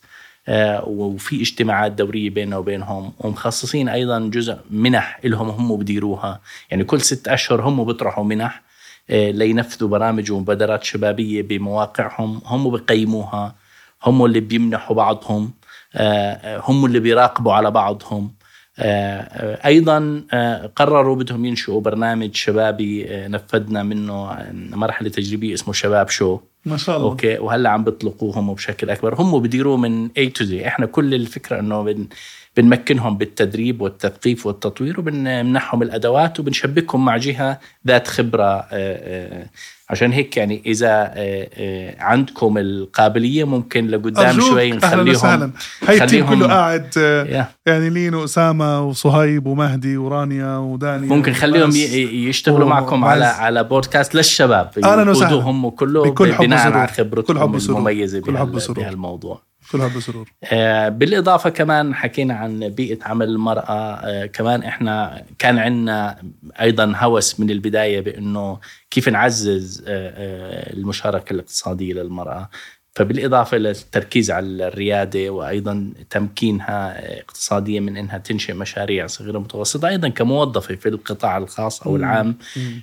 وفي اجتماعات دورية بيننا وبينهم. ومخصصين أيضا جزء منح لهم هم بديروها. يعني كل ست أشهر هم بيطرحوا منح. لينفذوا برامج ومبادرات شبابية بمواقعهم. هم بقيموها هم اللي بيمنحوا بعضهم. آه، آه، هم اللي بيراقبوا على بعضهم. أيضا قرروا بدهم ينشئوا برنامج شبابي نفذنا منه مرحلة تجريبية اسمه شباب شو. ما شاء الله. okay. وهلأ عم بيطلقوهم بشكل أكبر. هم بديروه من A to Z إحنا كل الفكرة إنه بنمكنهم بالتدريب والتثقيف والتطوير وبنمنحهم الأدوات وبنشبكهم مع جهة ذات خبرة آه، آه، عشان هيك يعني إذا آه، عندكم القابلية ممكن لقدام شوي نخليهم أهلا هاي التيم كله قاعد يعني لين واسامه وصهيب ومهدي ورانيا وداني ممكن خليهم يشتغلوا معكم على على بودكاست للشباب أهلا وسهلا. هم كله بناء على خبرتهم المميزة بهالموضوع. كلها بسرور. آه بالإضافة كمان حكينا عن بيئة عمل المرأة. آه كمان إحنا كان عندنا أيضا هوس من البداية بإنه كيف نعزز آه, المشاركة الاقتصادية للمرأة. فبالإضافة للتركيز على الريادة وأيضا تمكينها اقتصاديا من إنها تنشئ مشاريع صغيرة ومتوسطه أيضا كموظفة في القطاع الخاص أو العام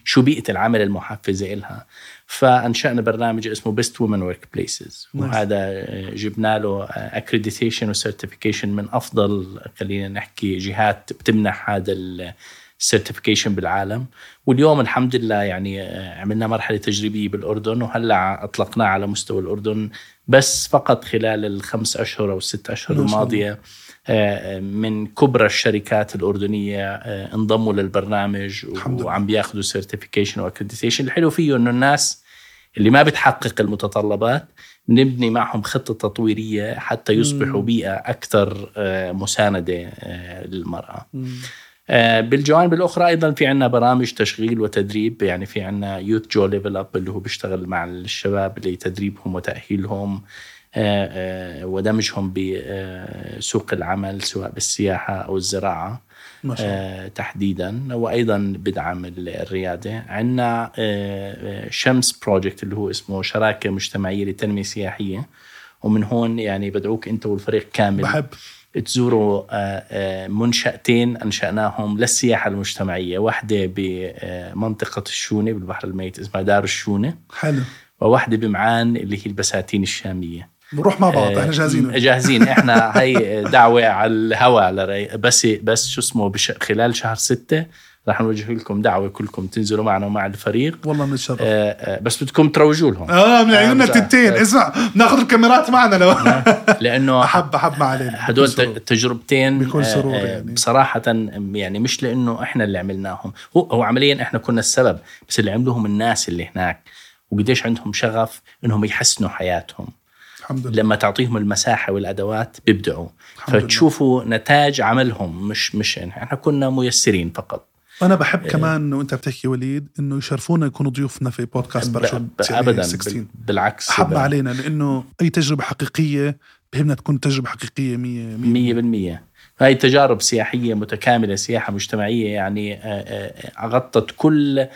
شو بيئة العمل المحفزة لها فانشأنا برنامج اسمه Best Women Workplaces وهذا جبنا له accreditation و certification من أفضل خلينا نحكي جهات بتمنح هذا ال certification بالعالم. واليوم الحمد لله يعني آه، عملنا مرحلة تجريبية بالأردن وهلأ اطلقناه على مستوى الأردن بس فقط خلال الخمس أشهر أو الست أشهر الماضية. من كبرى الشركات الأردنية آه، انضموا للبرنامج وعم بياخذوا certification و accreditation الحلو فيه إنه الناس اللي ما بتحقق المتطلبات نبني معهم خطة تطويرية حتى يصبحوا بيئة أكثر آه، مساندة للمرأة. بالجوانب الأخرى أيضا في عندنا برامج تشغيل وتدريب يعني في عندنا Youth Go Level Up اللي هو بيشتغل مع الشباب لتدريبهم وتأهيلهم. آه، آه، ودمجهم بسوق العمل سواء بالسياحة أو الزراعة ما شاء الله. تحديدا. وأيضا بدعم الريادة. عندنا شمس بروجكت اللي هو اسمه شراكة مجتمعية للتنميه السياحيه ومن هون يعني بدعوك أنت والفريق كامل بحب. تزوروا منشأتين أنشأناهم للسياحة المجتمعية. واحدة بمنطقة الشونة بالبحر الميت اسمها دار الشونة. حلو. وواحدة بمعان اللي هي البساتين الشامية. نروح مع بعض إحنا جاهزين. جاهزين. إحنا هي دعوة على الهواء بس بس شو اسمه بش خلال شهر ستة رح نوجه لكم دعوة كلكم تنزلوا معنا ومع الفريق. والله بنتشرف آه آه بس بدكم تروجوا لهم. آه من عيوننا آه التنتين آه اسمع ناخذ الكاميرات معنا لو لأنه احب أحب ما علينا. هدول تجربتين بكل آه، سرور آه يعني. بصراحة يعني مش لأنه إحنا اللي عملناهم. هو هو عمليا إحنا كنا السبب بس اللي عملوهم الناس اللي هناك. وقديش عندهم شغف إنهم يحسنوا حياتهم. الحمد لله. لما تعطيهم المساحة والأدوات بيبدعوا. فتشوفوا لله. نتاج عملهم مش مش إحنا. كنا ميسرين فقط. أنا بحب كمان وانت بتحكي وليد إنه يشرفونا يكونوا ضيوفنا في بودكاست يعني ابدا 16 بالعكس حب علينا لإنه أي تجربة حقيقية بهمنا تكون تجربة حقيقية 100% 100% هاي تجارب سياحية متكاملة سياحة مجتمعية يعني غطت كل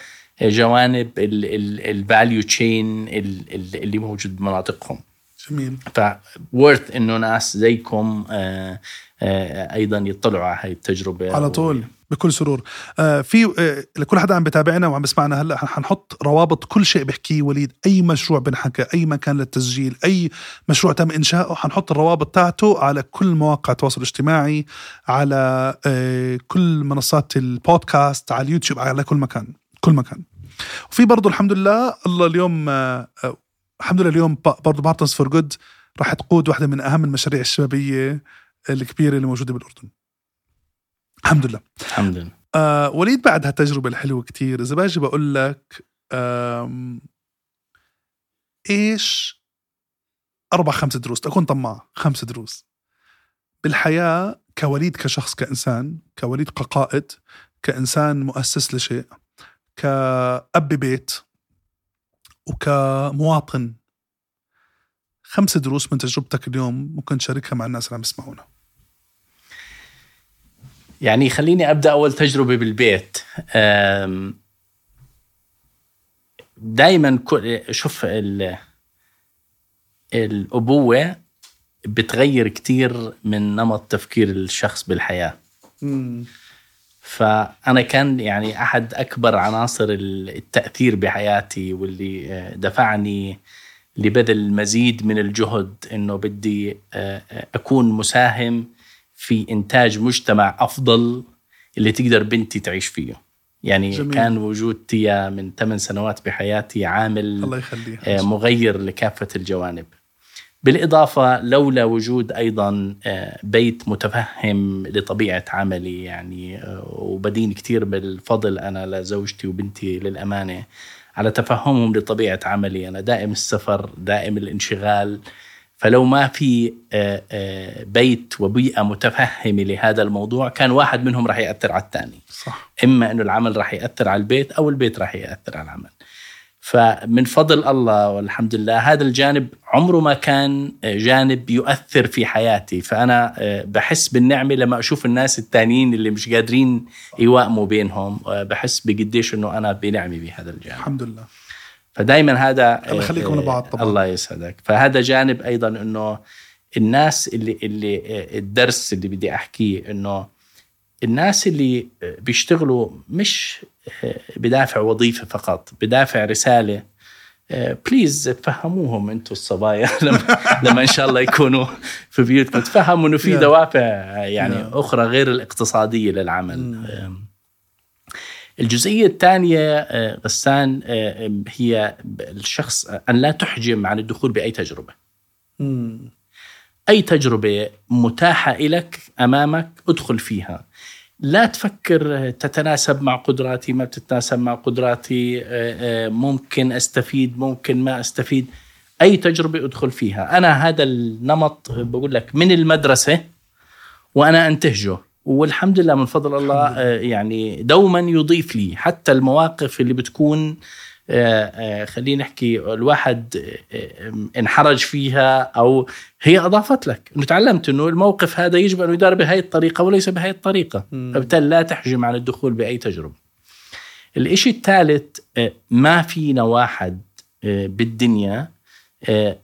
جوانب ال value chain اللي موجود بمناطقهم. جميل. ف worth إنه ناس زيكم أيضا يطلعوا على هاي التجربة على طول بكل سرور. آه في آه لكل حدا عم بتابعنا وعم بسمعنا هلأ حنحط روابط كل شيء بحكيه وليد. أي مشروع بنحكى أي مكان للتسجيل أي مشروع تم انشاؤه حنحط الروابط تاعته على كل مواقع التواصل الاجتماعي على آه كل منصات البودكاست على اليوتيوب على كل مكان كل مكان. وفي برضه الحمد لله الله اليوم آه الحمد لله اليوم برضه Partners for Good راح تقود واحدة من أهم المشاريع الشبابية الكبيرة اللي موجودة بالأردن. الحمد لله. الحمد لله. آه وليد بعد هالتجربة الحلوة كتير. إذا باجي بقول لك إيش أربع خمس دروس؟ أكون طماع. خمس دروس. بالحياة كوليد كشخص كإنسان كوليد كقائد كإنسان مؤسس لشيء كأب بيت وكمواطن. خمس دروس من تجربتك اليوم ممكن تشاركها مع الناس اللي عم يسمعونا. يعني خليني أبدأ أول تجربة بالبيت. دائما شوف الأبوة بتغير كتير من نمط تفكير الشخص بالحياة. فأنا كان يعني أحد أكبر عناصر التأثير بحياتي واللي آه، دفعني لبذل المزيد من الجهد إنه بدي آه، آه، أكون مساهم في إنتاج مجتمع أفضل اللي تقدر بنتي تعيش فيه. يعني جميل. كان وجود تيا من ثمان سنوات بحياتي عامل الله مغير لكافة الجوانب. بالإضافة لولا وجود أيضا آه، بيت متفهم لطبيعة عملي يعني آه، وبدين كثير بالفضل أنا لزوجتي وبنتي للأمانة على تفهمهم لطبيعة عملي. أنا دائم السفر دائم الانشغال. فلو ما في آه، بيت وبيئة متفهمة لهذا الموضوع كان واحد منهم راح يأثر على الثاني. صح. إما أنه العمل راح يأثر على البيت أو البيت راح يأثر على العمل. فمن فضل الله والحمد لله هذا الجانب عمره ما كان جانب يؤثر في حياتي. فأنا آه، بحس بالنعمة لما أشوف الناس التانيين اللي مش قادرين يوائموا بينهم آه، بحس بقديش أنه أنا بنعمة بهذا الجانب. الحمد لله. فدائما هذا الله يخليكم لبعض طبعا. الله يسعدك. فهذا جانب أيضا أنه الناس اللي اللي آه، الدرس اللي بدي أحكيه أنه الناس اللي بيشتغلوا مش بدافع وظيفة فقط بدافع رسالة بليز تفهموهم أنتم الصبايا لما, لما إن شاء الله يكونوا في بيوتكم. تفهموا إنه في دوافع يعني أخرى غير الاقتصادية للعمل. الجزئية الثانية غسان هي الشخص أن لا تحجم عن الدخول بأي تجربة. أي تجربة متاحة لك أمامك ادخل فيها. لا تفكر تتناسب مع قدراتي ما بتتناسب مع قدراتي آه، آه، ممكن أستفيد ممكن ما أستفيد. أي تجربة أدخل فيها. أنا هذا النمط بقول لك من المدرسة وأنا أنتهجه. والحمد لله من فضل الله آه، يعني دوما يضيف لي حتى المواقف اللي بتكون آه، آه، خلينا نحكي الواحد آه، انحرج فيها أو هي أضافت لك. أنه تعلمت أنه الموقف هذا يجب أن يدار بهي الطريقة وليس بهي الطريقة. فبالتالي لا تحجم عن الدخول بأي تجربة. الإشي الثالث ما فينا واحد بالدنيا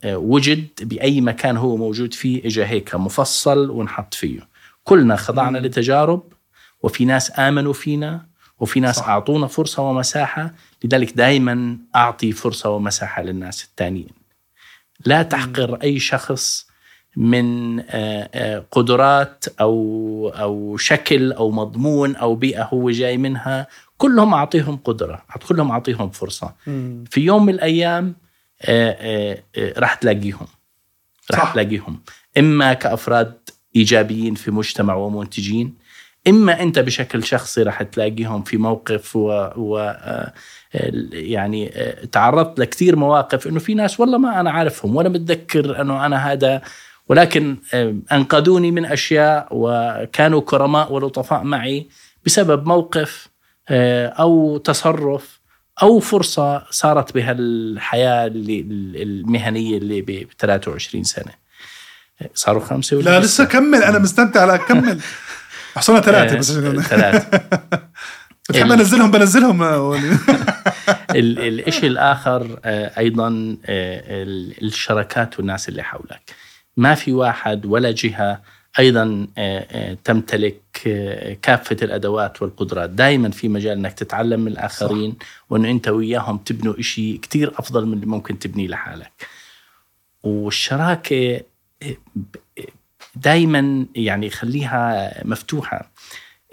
وجد بأي مكان هو موجود فيه إجا هيك مفصل ونحط فيه. كلنا خضعنا لتجارب وفي ناس آمنوا فينا وفي ناس صح. أعطونا فرصة ومساحة لذلك دائما أعطي فرصة ومساحة للناس الثانيين. لا تحقر أي شخص من آه، آه، قدرات أو أو شكل أو مضمون أو بيئة هو جاي منها. كلهم أعطيهم قدرة كلهم أعطيهم فرصة. في يوم من الأيام آه، راح تلاقيهم. راح تلاقيهم. إما كأفراد إيجابيين في مجتمع ومنتجين إما أنت بشكل شخصي راح تلاقيهم في موقف و, و آه، يعني آه، تعرضت لكثير مواقف إنه في ناس والله ما أنا عارفهم ولا متذكر إنه أنا هذا ولكن آه، أنقذوني من أشياء وكانوا كرماء ولطفاء معي بسبب موقف أو تصرف أو فرصة صارت بها الحياة اللي المهنية اللي ب 23 سنة. صاروا خمسة ولا لا لسه؟ كمل أنا مستمتع لا كمل. حصلنا ثلاثة بس ثلاثة. بتحب أنزلهم بنزلهم الشيء الآخر أيضا الشركات والناس اللي حولك. ما في واحد ولا جهة أيضا آه، آه، تمتلك آه، كافة الأدوات والقدرات. دائما في مجال إنك تتعلم من الآخرين صح. وإنه أنت وياهم تبنوا شيء كثير أفضل من اللي ممكن تبنيه لحالك. والشراكة دائما يعني خليها مفتوحة.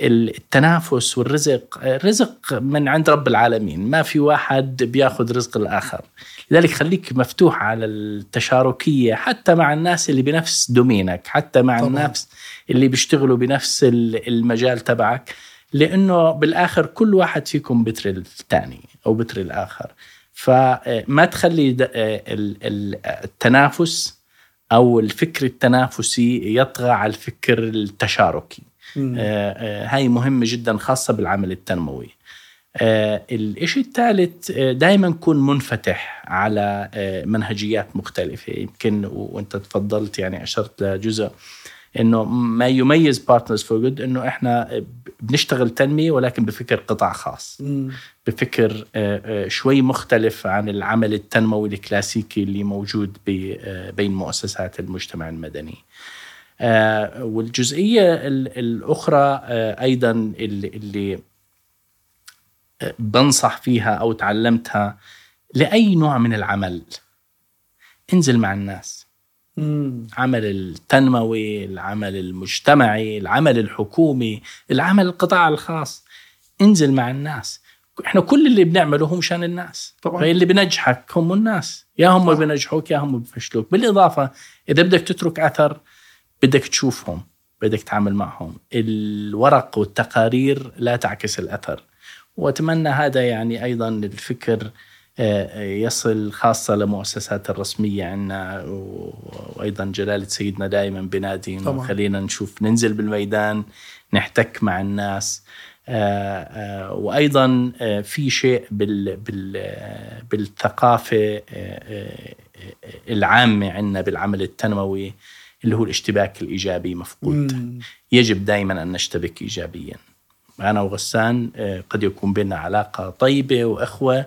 التنافس والرزق رزق من عند رب العالمين. ما في واحد بياخذ رزق الآخر. لذلك خليك مفتوح على التشاركية حتى مع الناس اللي بنفس دومينك حتى مع طبعا. الناس اللي بيشتغلوا بنفس المجال تبعك. لأنه بالآخر كل واحد فيكم بتر الثاني أو بتر الآخر. فما تخلي التنافس أو الفكر التنافسي يطغى على الفكر التشاركي. آه، آه، هاي مهمة جدا خاصة بالعمل التنموي. آه، الشيء الثالث دائما كون منفتح على منهجيات مختلفة. يمكن وأنت تفضلت يعني أشرت لجزء إنه ما يميز Partners for Good إنه إحنا بنشتغل تنمية ولكن بفكر قطاع خاص. بفكر شوي مختلف عن العمل التنموي الكلاسيكي اللي موجود بين مؤسسات المجتمع المدني. آه، والجزئية الأخرى آه، أيضا اللي, اللي آه، بنصح فيها أو تعلمتها لأي نوع من العمل. انزل مع الناس. مم. عمل التنموي العمل المجتمعي العمل الحكومي العمل القطاع الخاص. انزل مع الناس. إحنا كل اللي بنعمله هو مشان الناس. طبعا. فاللي بنجحك هم الناس. يا هم بنجحوك يا هم بفشلوك. بالإضافة إذا بدك تترك أثر بدك تشوفهم بدك تتعامل معهم. الورق والتقارير لا تعكس الأثر. وأتمنى هذا يعني أيضا الفكر يصل خاصة لمؤسسات الرسمية عندنا وأيضا جلالة سيدنا دائما بنادي خلينا نشوف ننزل بالميدان نحتك مع الناس. آه، آه، وأيضا في شيء بالثقافة العامة عندنا بالعمل التنموي اللي هو الاشتباك الإيجابي مفقود. مم. يجب دائما أن نشتبك ايجابيا. أنا وغسان آه، قد يكون بيننا علاقة طيبة وأخوة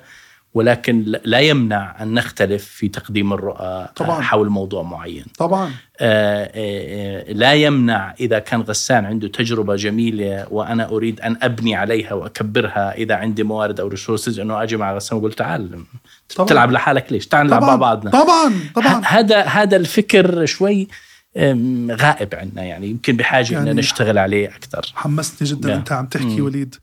ولكن لا يمنع أن نختلف في تقديم الرؤى آه، طبعا. حول موضوع معين. طبعا. آه، لا يمنع إذا كان غسان عنده تجربة جميلة وأنا أريد أن أبني عليها وأكبرها إذا عندي موارد أو ريسورسز إنه أجي مع غسان وأقول تعال تلعب لحالك ليش؟ تعال نلعب مع بعضنا. طبعا طبعا. هذا هذا الفكر شوي غائب عندنا يعني يمكن بحاجة يعني ان نشتغل عليه أكثر. حمستني جدا أنت عم تحكي وليد.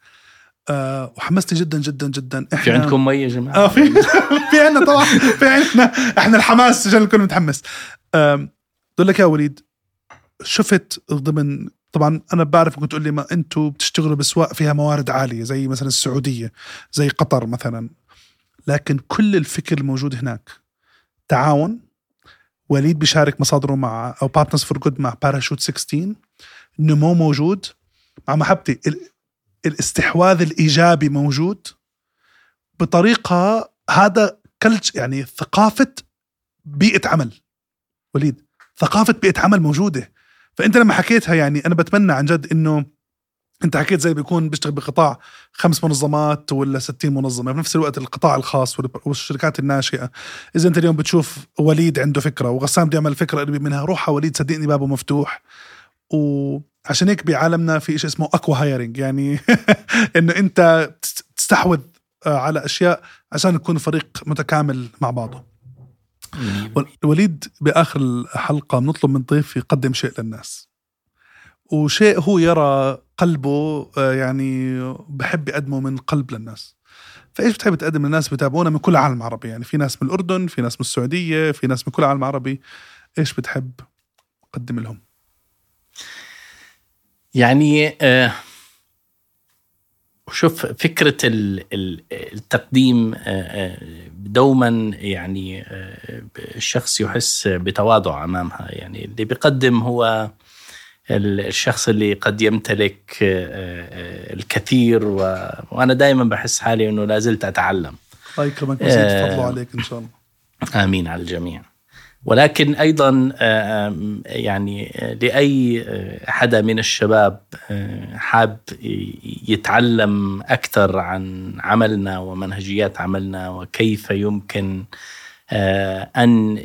أه وحمستني جدا جدا جدا. إحنا في عندكم مي يا جماعة؟ آه في في عندنا طبعا في عندنا إحنا الحماس عشان الكل متحمس. بقول لك يا وليد شفت ضمن طبعا أنا بعرف كنت تقول لي ما أنتم بتشتغلوا باسواق فيها موارد عالية زي مثلا السعودية زي قطر مثلا. لكن كل الفكر الموجود هناك تعاون وليد بيشارك مصادره مع أو بارتنرز فور جود مع باراشوت 16 النمو موجود مع محبتي. الاستحواذ الإيجابي موجود بطريقة هذا كلتش يعني ثقافة بيئة عمل. وليد ثقافة بيئة عمل موجودة. فأنت لما حكيتها يعني أنا بتمنى عن جد إنه أنت حكيت زي بيكون بيشتغل بقطاع خمس منظمات ولا 60 منظمة بنفس الوقت القطاع الخاص والشركات الناشئة. إذا أنت اليوم بتشوف وليد عنده فكرة وغسان بده يعمل فكرة قريبة منها روح وليد صدقني بابه مفتوح. وعشان هيك بعالمنا في شيء اسمه اكوا هايرنج يعني إنه أنت تستحوذ آه، على أشياء عشان يكون فريق متكامل مع بعضه. وليد بآخر الحلقة بنطلب من ضيف يقدم شيء للناس. وشيء هو يرى قلبه آه، يعني بحب يقدمه من قلب للناس. فإيش بتحب تقدم للناس؟ بتابعونا من كل العالم العربي يعني في ناس من الأردن في ناس من السعودية في ناس من كل العالم العربي إيش بتحب تقدم لهم؟ يعني آه شوف فكرة التقديم آه، آه، دوما يعني الشخص يحس بتواضع أمامها. يعني اللي بيقدم هو الشخص اللي قد يمتلك الكثير وأنا دائما بحس حالي إنه لازلت أتعلم. الله يكرمك ويزيد فضله عليك إن شاء الله. آمين على الجميع. ولكن أيضا يعني لأي حدا من الشباب حاب يتعلم أكثر عن عملنا ومنهجيات عملنا وكيف يمكن أن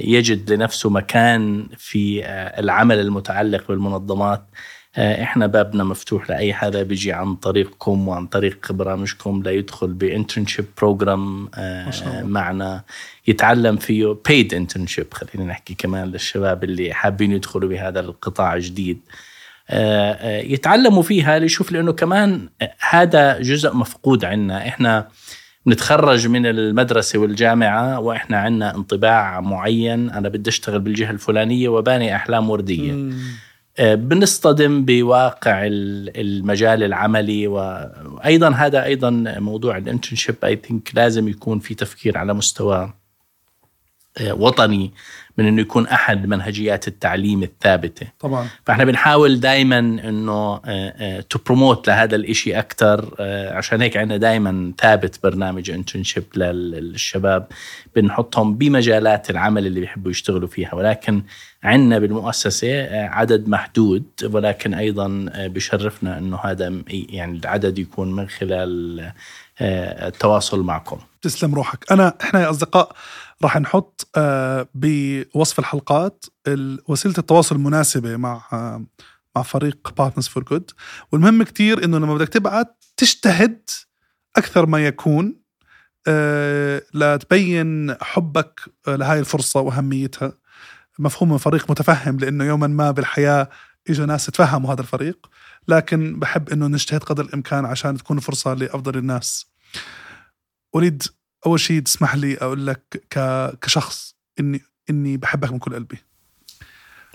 يجد لنفسه مكان في العمل المتعلق بالمنظمات. إحنا بابنا مفتوح لأي حدا بيجي عن طريقكم وعن طريق برامجكم ليدخل ب internship program معنا يتعلم فيه بيد internship خلينا نحكي كمان للشباب اللي حابين يدخلوا بهذا القطاع الجديد. يتعلموا فيها ليشوف لأنه كمان هذا جزء مفقود عنا. إحنا نتخرج من المدرسة والجامعة وإحنا عنا انطباع معين. أنا بدي أشتغل بالجهة الفلانية وباني أحلام وردية. مم. بنصطدم بواقع المجال العملي وأيضا هذا أيضا موضوع ال internship I think لازم يكون في تفكير على مستوى وطني من إنه يكون أحد منهجيات التعليم الثابتة. طبعا. فإحنا بنحاول دائما إنه to promote لهذا الإشي أكثر عشان هيك عندنا دائما ثابت برنامج internship للشباب. بنحطهم بمجالات العمل اللي بيحبوا يشتغلوا فيها. ولكن عندنا بالمؤسسة عدد محدود. ولكن أيضا بشرفنا إنه هذا يعني العدد يكون من خلال التواصل معكم. تسلم روحك. أنا إحنا يا أصدقاء راح نحط بوصف الحلقات وسيلة التواصل المناسبة مع مع فريق Partners for Good والمهم كتير إنه لما بدك تبعت تجتهد أكثر ما يكون لتبين حبك لهاي الفرصة وأهميتها. مفهوم من فريق متفهم لإنه يوما ما بالحياة إجوا ناس تفهموا هذا الفريق. لكن بحب إنه نجتهد قدر الإمكان عشان تكون فرصة لأفضل الناس. أريد أول شيء تسمح لي أقول لك كشخص اني إني بحبك من كل قلبي.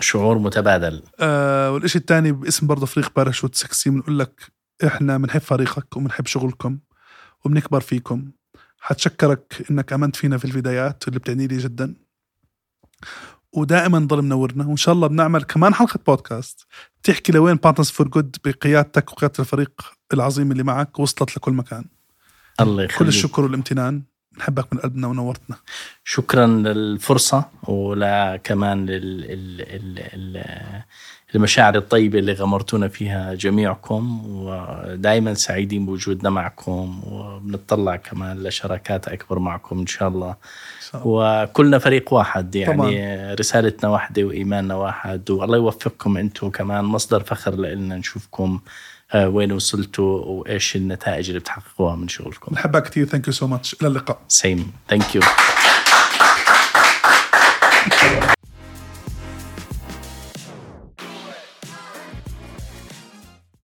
شعور متبادل. آه والشيء الثاني باسم برضه فريق باراشوت سكسي بنقول لك إحنا بنحب فريقك وبنحب شغلكم وبنكبر فيكم. حتشكرك إنك آمنت فينا في البدايات اللي بتعني لي جدا. ودائما ضل منورنا وإن شاء الله بنعمل كمان حلقة بودكاست بتحكي لوين Partners for Good بقيادتك وقيادة الفريق العظيم اللي معك وصلت لكل مكان. الله يخليك. كل الشكر والامتنان. نحبك من قلبنا ونورتنا. شكرا للفرصة ولا كمان لل... ال... ال... المشاعر الطيبة اللي غمرتونا فيها جميعكم ودائما سعيدين بوجودنا معكم وبنطلع كمان لشراكات أكبر معكم إن شاء الله. وكلنا فريق واحد يعني طبعا. رسالتنا واحدة وإيماننا واحد والله يوفقكم أنتم كمان مصدر فخر لنا نشوفكم. آه، وين وصلتوا وإيش النتائج اللي بتحققوها من شغلكم؟ نحبها كثير. thank you so much إلى اللقاء. same thank you